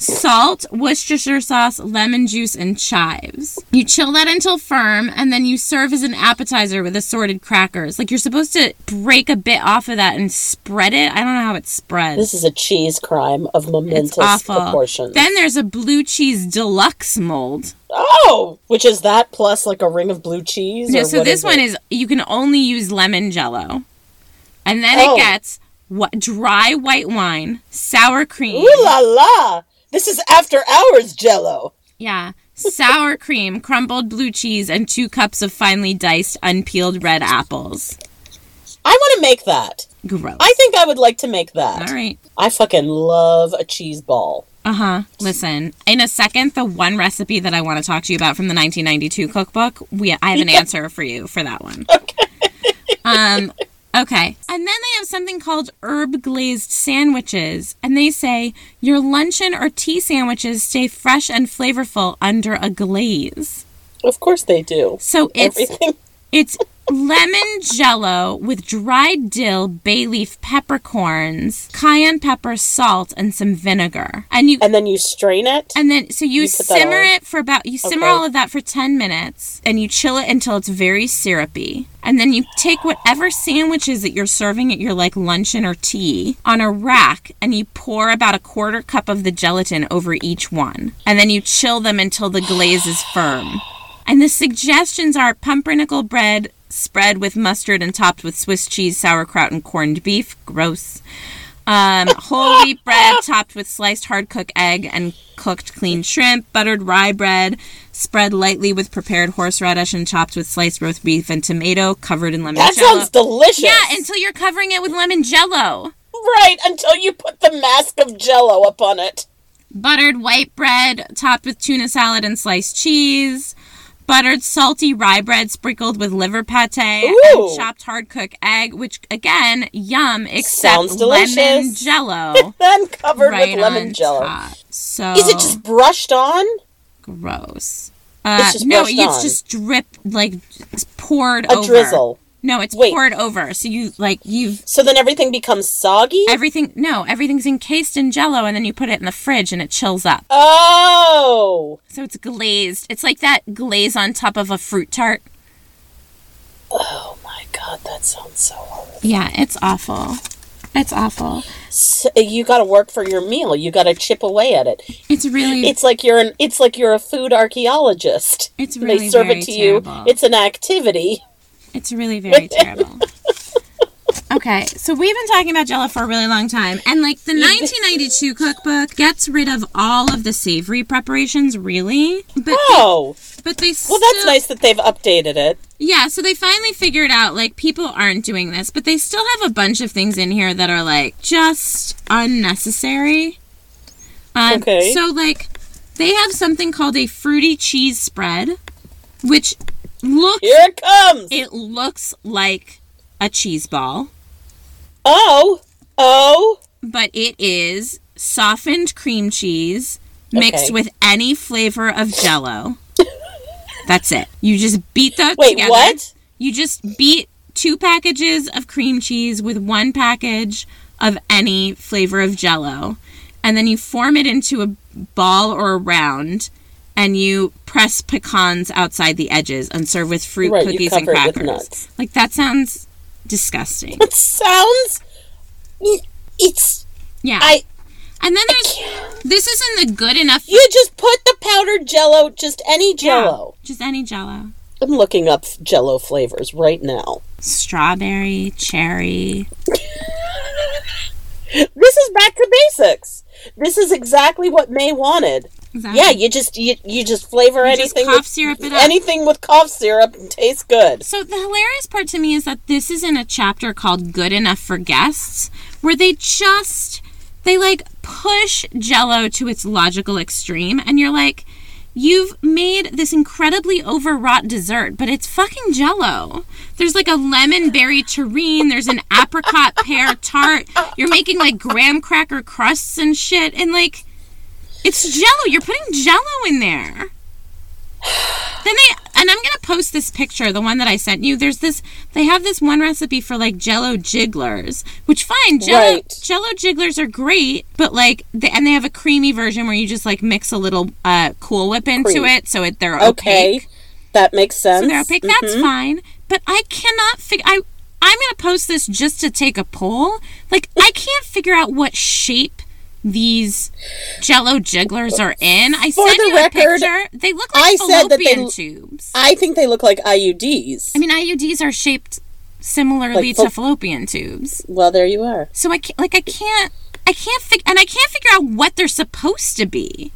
Salt, Worcestershire sauce, lemon juice, and chives. You chill that until firm, and then you serve as an appetizer with assorted crackers. Like you're supposed to break a bit off of that and spread it. I don't know how it spreads. This is a cheese crime of momentous proportions. Then there's a blue cheese deluxe mold. oh, which is that plus like a ring of blue cheese? No, so this one it? is you can only use lemon jello. And then Oh. it gets what dry white wine, sour cream. Ooh la la! This is after hours Jello. Yeah. Sour cream, crumbled blue cheese, and two cups of finely diced, unpeeled red apples. I want to make that. Gross. I think I would like to make that. All right. I fucking love a cheese ball. Uh huh. Listen, in a second, the one recipe that I want to talk to you about from the 1992 cookbook, we I have an answer for you for that one. Okay. Um. Okay. And then they have something called herb glazed sandwiches, and they say your luncheon or tea sandwiches stay fresh and flavorful under a glaze. Of course they do. So it's Everything. It's lemon jello with dried dill, bay leaf peppercorns, cayenne pepper, salt, and some vinegar. And you And then you strain it. and then so you, You simmer it for about you simmer Okay. all of that for 10 minutes and you chill it until it's very syrupy. And then you take whatever sandwiches that you're serving at your like luncheon or tea on a rack and you pour about a quarter cup of the gelatin over each one. And then you chill them until the glaze is firm. And the suggestions are pumpernickel bread spread with mustard and topped with Swiss cheese, sauerkraut, and corned beef. Gross. Um, whole wheat bread topped with sliced hard cooked egg and cooked clean shrimp, buttered rye bread, spread lightly with prepared horseradish and chopped with sliced roast beef and tomato, covered in lemon That sounds delicious. yeah, until you're covering it with lemon jello. right until you put the mask of Jello up on it. Buttered white bread topped with tuna salad and sliced cheese. Buttered salty rye bread sprinkled with liver pate Ooh. and chopped hard cooked egg, which again, yum, except lemon jello. Then covered right with lemon Jello. top. So Is it just brushed on? gross? Uh, It's just no, brushed it's on. just drip like poured over. A over. drizzle. No, it's Wait. poured over. So you like you've So then everything becomes soggy? everything. No, everything's encased in Jello, and then you put it in the fridge, and it chills up. oh. So it's glazed. It's like that glaze on top of a fruit tart. Oh my god, that sounds so horrible. Yeah, it's awful. It's awful. So you got to work for your meal. You got to chip away at it. It's really It's like you're an it's like you're a food archaeologist. It's really they serve very it to you. It's an activity. It's really very terrible. Okay, so we've been talking about Jello for a really long time, and like the 1992 cookbook gets rid of all of the savory preparations, really. But Oh, but they well, that's still- nice that they've updated it. Yeah, so they finally figured out like people aren't doing this, but they still have a bunch of things in here that are like just unnecessary. Um, Okay. So like they have something called a fruity cheese spread, which looks Here it comes. it looks like a cheese ball, Oh, oh. but it is softened cream cheese mixed Okay. with any flavor of Jello. That's it. You just beat that Wait, together. what? You just beat two packages of cream cheese with one package of any flavor of jello. And then you form it into a ball or a round and you press pecans outside the edges and serve with fruit Right, cookies and cover it with crackers. nuts. Like that sounds disgusting. It sounds. It's. Yeah. I. and then there's this isn't the good enough You just put the powdered Jello, just any Jello. Yeah, just any jello. I'm looking up Jello flavors right now. Strawberry, cherry. This is back to basics. This is exactly what May wanted. Exactly. Yeah, you just you, you just flavor You just anything cough with syrup it up. anything with cough syrup and tastes good. So the hilarious part to me is that this is in a chapter called Good Enough for Guests, where they just they like push jello to its logical extreme and you're like you've made this incredibly overwrought dessert, but it's fucking jello. There's like a lemon berry terrine, there's an apricot pear tart. You're making like graham cracker crusts and shit, and like, it's jello. You're putting jello in there. Then they and I'm gonna post this picture, the one that I sent you. There's this they have this one recipe for like jello jigglers, which fine, jello Right. jello jigglers are great, but like they, and they have a creamy version where you just like mix a little uh cool whip into Cream. it so it they're Okay. opaque. That makes sense. So they're opaque. That's fine. But I cannot figure I I'm gonna post this just to take a poll. Like I can't figure out what shape these jello jigglers are in. I For sent the you record, a picture. They look like I said that they tubes. I think they look like IUDs. I mean, IUDs are shaped similarly Like to fal- fallopian tubes. well, there you are. So I can't, like, I can't, I can't figure, and I can't figure out what they're supposed to be.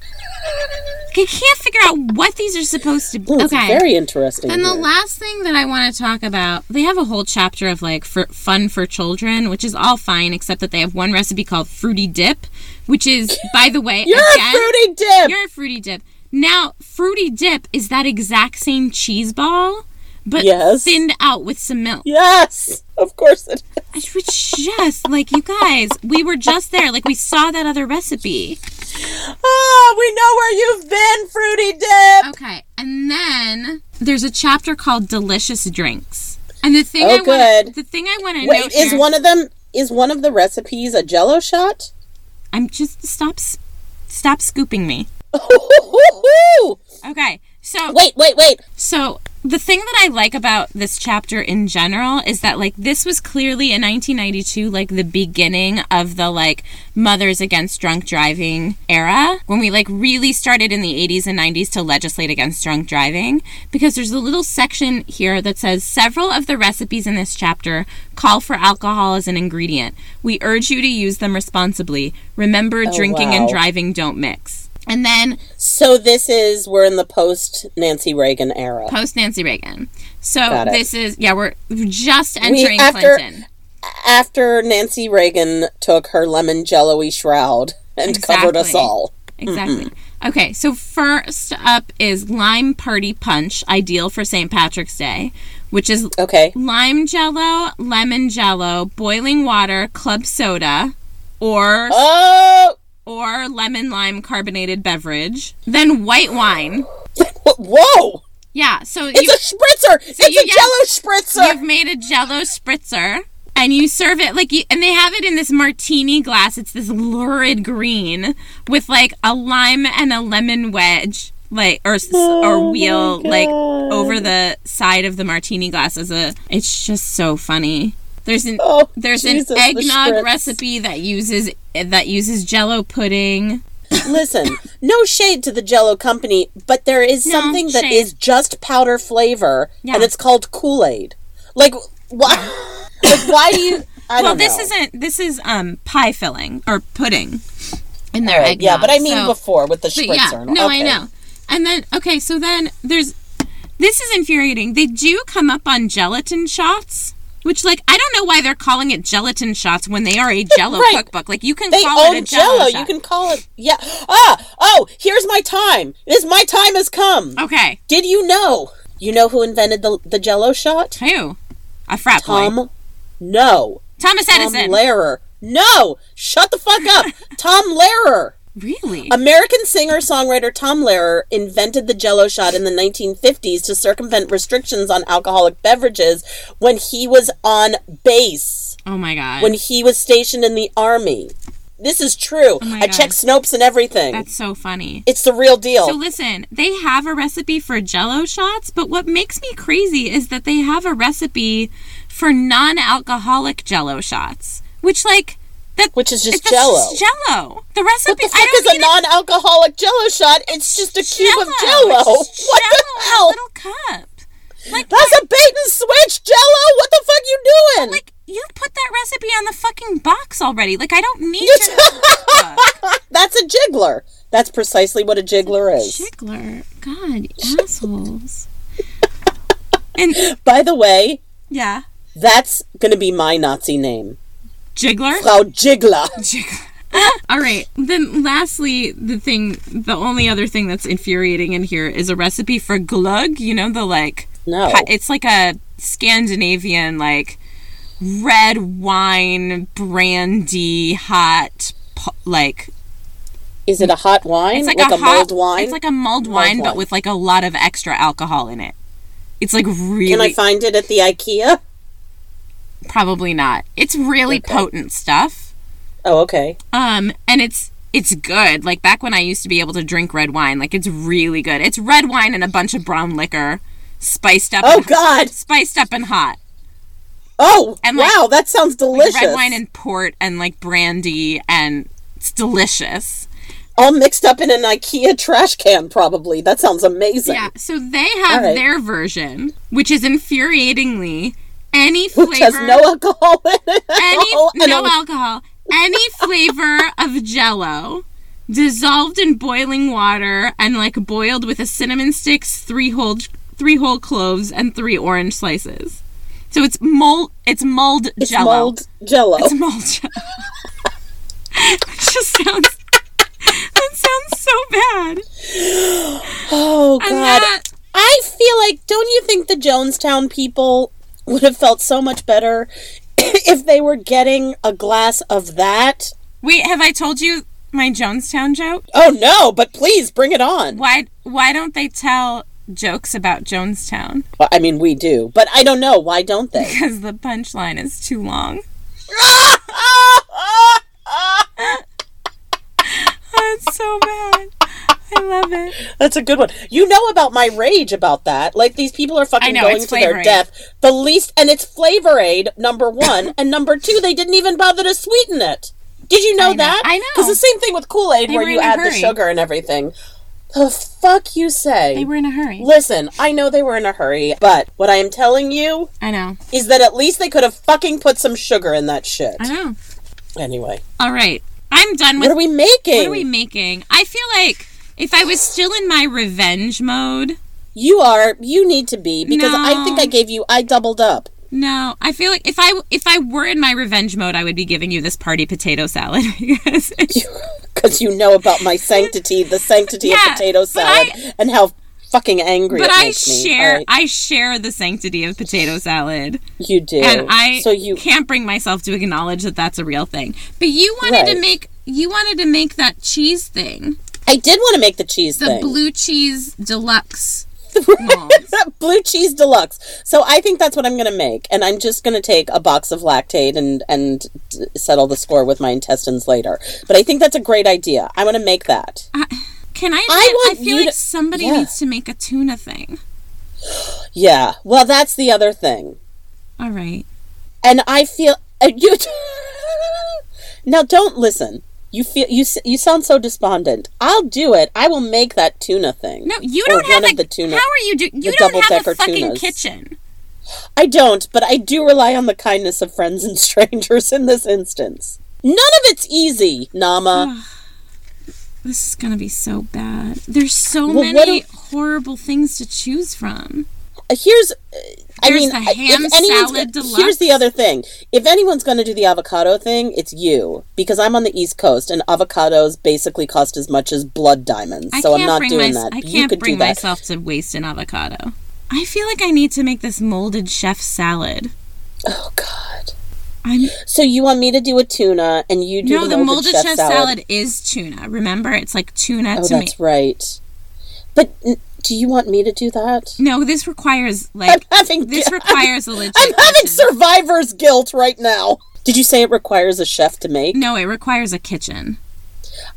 I can't figure out what these are supposed to be. It's okay. very interesting. And the last thing that I want to talk about, they have a whole chapter of like for fun for children, which is all fine, except that they have one recipe called fruity dip, which is, by the way, You're again, a fruity dip. you're a fruity dip. Now, fruity dip is that exact same cheese ball, but Yes. thinned out with some milk. Yes, of course it is. Which just like you guys, we were just there. Like we saw that other recipe. Oh, we know where you've been, fruity dip. Okay, and then there's a chapter called delicious drinks. And the thing Oh, I want good. the thing I want to know. Wait, is here, one of them is one of the recipes a Jello shot? I'm just stop stop scooping me. Okay. So wait, wait, wait. So the thing that I like about this chapter in general is that like this was clearly in 1992 like the beginning of the like mothers against drunk driving era when we like really started in the 80s and 90s to legislate against drunk driving because there's a little section here that says several of the recipes in this chapter call for alcohol as an ingredient. We urge you to use them responsibly. Remember oh, drinking and driving don't mix. And then So this is we're in the post Nancy Reagan era. post Nancy Reagan. So Got it. this is yeah, we're just entering after- Clinton. After Nancy Reagan took her lemon jello-y shroud and covered us Exactly. all. Exactly. Mm-hmm. Okay, so first up is lime party punch, ideal for St. Patrick's Day, which is Okay. lime jello, lemon jello, boiling water, club soda, or Oh, or lemon lime carbonated beverage. Then white wine. whoa! Yeah, so It's you, a spritzer. it's you- a yeah. Jello spritzer. You've made a jello spritzer and you serve it like you and they have it in this martini glass. It's this lurid green with like a lime and a lemon wedge like or Oh or wheel like over the side of the martini glass as a it's just so funny. There's an Oh, there's Jesus, an eggnog recipe that uses that uses jello pudding. Listen, no shade to the Jello company, but there is No, something that shade. is just powder flavor, Yeah. and it's called Kool Aid. Like, why? like, why do you? I well, this know. isn't this is um pie filling or pudding in their Right, eggnog. yeah, but I mean so- before with the spritzer. yeah, no, I know. And then okay, so then there's this is infuriating. They do come up on gelatin shots, which like I don't know why they're calling it gelatin shots when they are a Jello Right. cookbook. Like you can They call it a Jello, Jello. shot. You can call it. Yeah. Ah. Oh, here's my time. This my time has come. okay. Did you know? You know who invented the the Jello shot? Who? A frat boy. Tom. No. Thomas Edison. Tom. Lehrer. No. Shut the fuck up. Tom Lehrer. Really? American singer songwriter Tom Lehrer invented the jello shot in the 1950s to circumvent restrictions on alcoholic beverages when he was on base, oh my god. when he was stationed in the army. This is true. Oh I God. checked Snopes and everything. That's so funny. it's the real deal. So listen, they have a recipe for jello shots, but what makes me crazy is that they have a recipe for non-alcoholic jello shots, which like that which is just it's jello. just jello. The recipe what the I fuck is a non-alcoholic jello shot? It's just a cube of Jell-O. jello. It's What Jell-O the a hell? little cup. Like That's a bait and switch jello. What the fuck you doing? like you put that recipe on the fucking box already. Like I don't need to. That's a jiggler. That's precisely what a jiggler is. Jiggler, God, assholes. And By the way, yeah, that's going to be my Nazi name. Jiggler. Frau Jiggler. Jiggler. All right. Then, lastly, the thing, the only other thing that's infuriating in here is a recipe for glug. You know, the like, No. pi- it's like a Scandinavian, like, red wine, brandy, hot, like, Is it a hot wine? it's like, a, a, hot, mulled wine? It's like a mulled wine, but with like a lot of extra alcohol in it. It's like really, Can I find it at the IKEA? Probably not. It's really Okay. potent stuff. Oh, okay. Um, and it's it's good. Like back when I used to be able to drink red wine, like it's really good. It's red wine and a bunch of brown liquor, spiced up. Oh God! spiced up and hot. Oh And, like, wow, that sounds delicious. Red wine and port and like brandy, and it's delicious. all mixed up in an IKEA trash can. Probably that sounds amazing. Yeah. So they have right. their version, which is infuriatingly any flavor. Which has no alcohol in it. any no alcohol, any flavor of Jello, dissolved in boiling water and like boiled with a cinnamon sticks, three whole three whole cloves, and three orange slices. So it's mold. It's mulled It's Jello. mulled Jello. It's mulled Jello. it just sounds. That sounds so bad. oh God! That I feel like, don't you think the Jonestown people would have felt so much better if they were getting a glass of that? wait, have I told you my Jonestown joke? Oh no! But please bring it on. Why? Why don't they tell jokes about Jonestown? Well, I mean, we do, but I don't know. Why don't they? Because the punchline is too long. That's so bad. I love it. That's a good one. You know about my rage about that. Like these people are fucking know, going to their death. The least, and it's Flavor Aid number one, and number two, they didn't even bother to sweeten it. Did you know, I know. that? I know. Because the same thing with Kool Aid, where you add the sugar and everything. The fuck you say? They were in a hurry. Listen, I know they were in a hurry, but what I am telling you I know. is that at least they could have fucking put some sugar in that shit. I know. Anyway, All right. I'm done with. what are we making? what are we making? I feel like if I was still in my revenge mode, you are. You need to be because I think I gave you. I doubled up. no, I feel like if I if I were in my revenge mode, I would be giving you this party potato salad because you know about my sanctity, the sanctity Yeah, of potato salad, I- and how fucking angry but it I share Alright, I share the sanctity of potato salad. you do, and I so you can't bring myself to acknowledge that that's a real thing. But you wanted to make you wanted to make that cheese thing, I did want to make the cheese the thing, blue cheese deluxe. blue cheese deluxe. So I think that's what I'm going to make, and I'm just going to take a box of Lactaid and and settle the score with my intestines later. But I think that's a great idea. I want to make that. Can I? I I, want feel like to- somebody yeah. needs to make a tuna thing. Yeah. Well, that's the other thing, All right. and I feel uh, you. now, don't listen. You feel you you sound so despondent. I'll do it. I will make that tuna thing. No, you don't have a. the tuna- how are you do? You don't have a fucking tunas. kitchen. I don't, but I do rely on the kindness of friends and strangers in this instance. None of it's easy, Nama. This is gonna be so bad. There's so Well, many do- horrible things to choose from. Here's, I There's mean, the if ham anyone's salad go- deluxe. Here's the other thing: if anyone's going to do the avocado thing, it's you, because I'm on the East Coast, and avocados basically cost as much as blood diamonds. I so I'm not doing mys- that. I can't could bring myself to waste an avocado. I feel like I need to make this molded chef salad. Oh God! I'm So you want me to do a tuna, and you do no, the, molded, molded chef, salad? is tuna. Remember, it's like tuna Oh, to me. that's right. But n- do you want me to do that? No, this requires like I'm having this requires a legit. I'm having kitchen. survivor's guilt right now. Did you say it requires a chef to make? No, it requires a kitchen.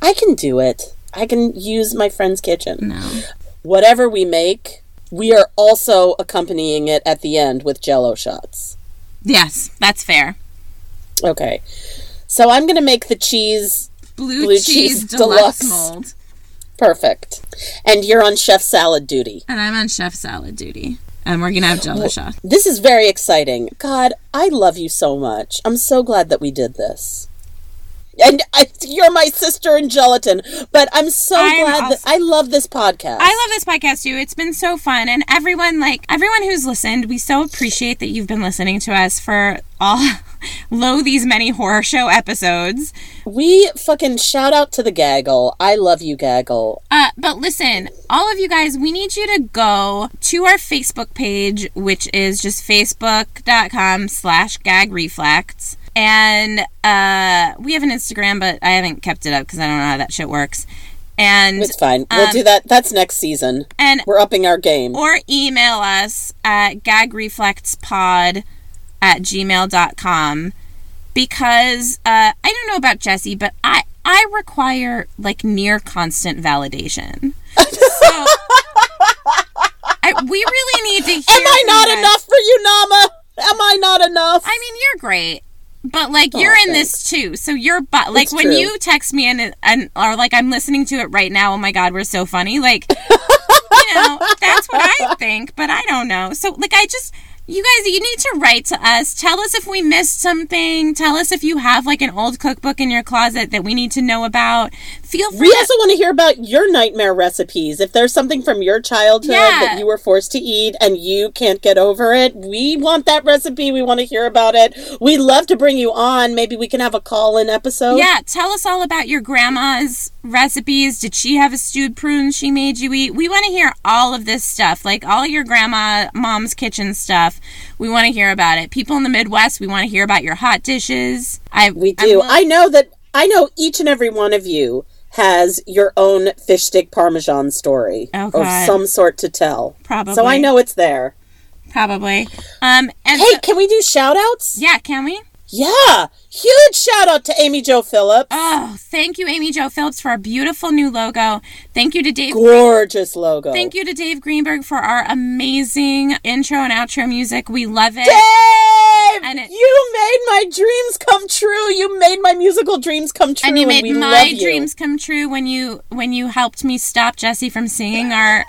I can do it. I can use my friend's kitchen. No. Whatever we make, we are also accompanying it at the end with jello shots. Yes, that's fair. Okay. So I'm going to make the cheese Blue, Blue cheese, cheese deluxe, deluxe. mold. Perfect. And you're on chef salad duty. And I'm on chef salad duty. And we're gonna have jello shots. This is very exciting. God, I love you so much. I'm so glad that we did this. And I, you're my sister in gelatin, but I'm so I'm glad that I love this podcast. I love this podcast too. It's been so fun, and everyone like everyone who's listened, we so appreciate that you've been listening to us for all lo these many horror show episodes. We fucking shout out to the gaggle. I love you, gaggle. Uh, but listen, all of you guys, we need you to go to our Facebook page, which is just facebook.com slash gag reflex. And uh, we have an Instagram, but I haven't kept it up because I don't know how that shit works. And It's fine. We'll um, do that. That's next season. and We're upping our game. or email us at gagreflexpod at gmail.com because uh, I don't know about Jesse, but I, I require like near constant validation. So I, we really need to hear. Am I not guys. enough for you, Nama? Am I not enough? I mean, you're great. But like you're in this too, so you're but like It's when true. you text me and and or like I'm listening to it right now. Oh my god, we're so funny! Like you know, that's what I think, but I don't know. So, like, I just, you guys, you need to write to us. Tell us if we missed something. Tell us if you have, like, an old cookbook in your closet that we need to know about. Feel free we also want to hear about your nightmare recipes. If there's something from your childhood Yeah. that you were forced to eat and you can't get over it, we want that recipe. We want to hear about it. We'd love to bring you on. Maybe we can have a call in episode. Yeah, tell us all about your grandma's recipes. Did she have a stewed prune she made you eat? We want to hear all of this stuff, like all your grandma, mom's kitchen stuff. We want to hear about it. People in the Midwest, we want to hear about your hot dishes. I We do. I know that I know each and every one of you has your own fish stick parmesan story Oh, of some sort to tell. Probably. So I know it's there. probably. Um, and Hey, so- can we do shout outs? yeah, can we? Yeah. Huge shout out to Amy Jo Phillips. Oh, thank you, Amy Jo Phillips, for our beautiful new logo. Thank you to Dave. Gorgeous logo. Thank you to Dave Greenberg for our amazing intro and outro music. We love it. Dave! And it- you made my dreams come true. You made my musical dreams come true. and you made we my love you. dreams come true when you when you helped me stop Jesse from singing our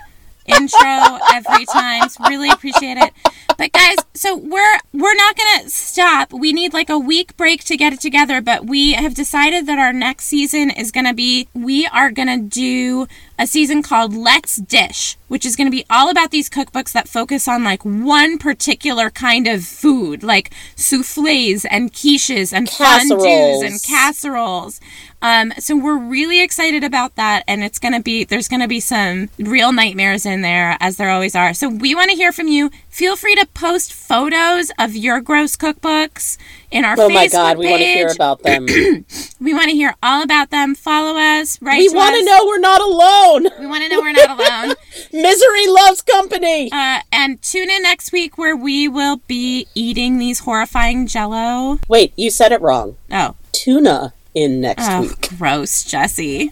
intro every time. So really appreciate it. But guys, so we're we're not gonna stop. We need like a week break to get it together, but we have decided that our next season is gonna be we are gonna do a season called Let's Dish, which is gonna be all about these cookbooks that focus on like one particular kind of food, like souffles and quiches and fondues and casseroles. Um, so we're really excited about that, and it's gonna be there's gonna be some real nightmares in there, as there always are. So we want to hear from you. Feel free to post photos of your gross cookbooks in our Oh Facebook my god, we want to hear about them. We want to hear all about them. Follow us. Right. we want to know we're not alone. We want to know we're not alone. Misery loves company. Uh, and tune in next week where we will be eating these horrifying Jello. Wait, you said it wrong. Oh, Tuna in next oh, week. gross, Jesse.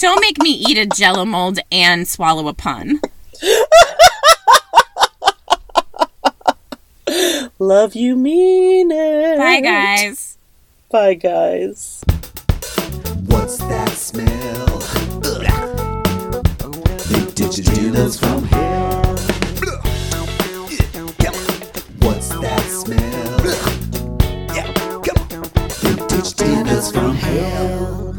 Don't make me eat a Jello mold and swallow a pun. Love you, mean it. Bye, guys. Bye, guys. What's that smell? Ugh. Vintage dinners from hell. What's that smell? Yeah, come on. Vintage dinners from hell.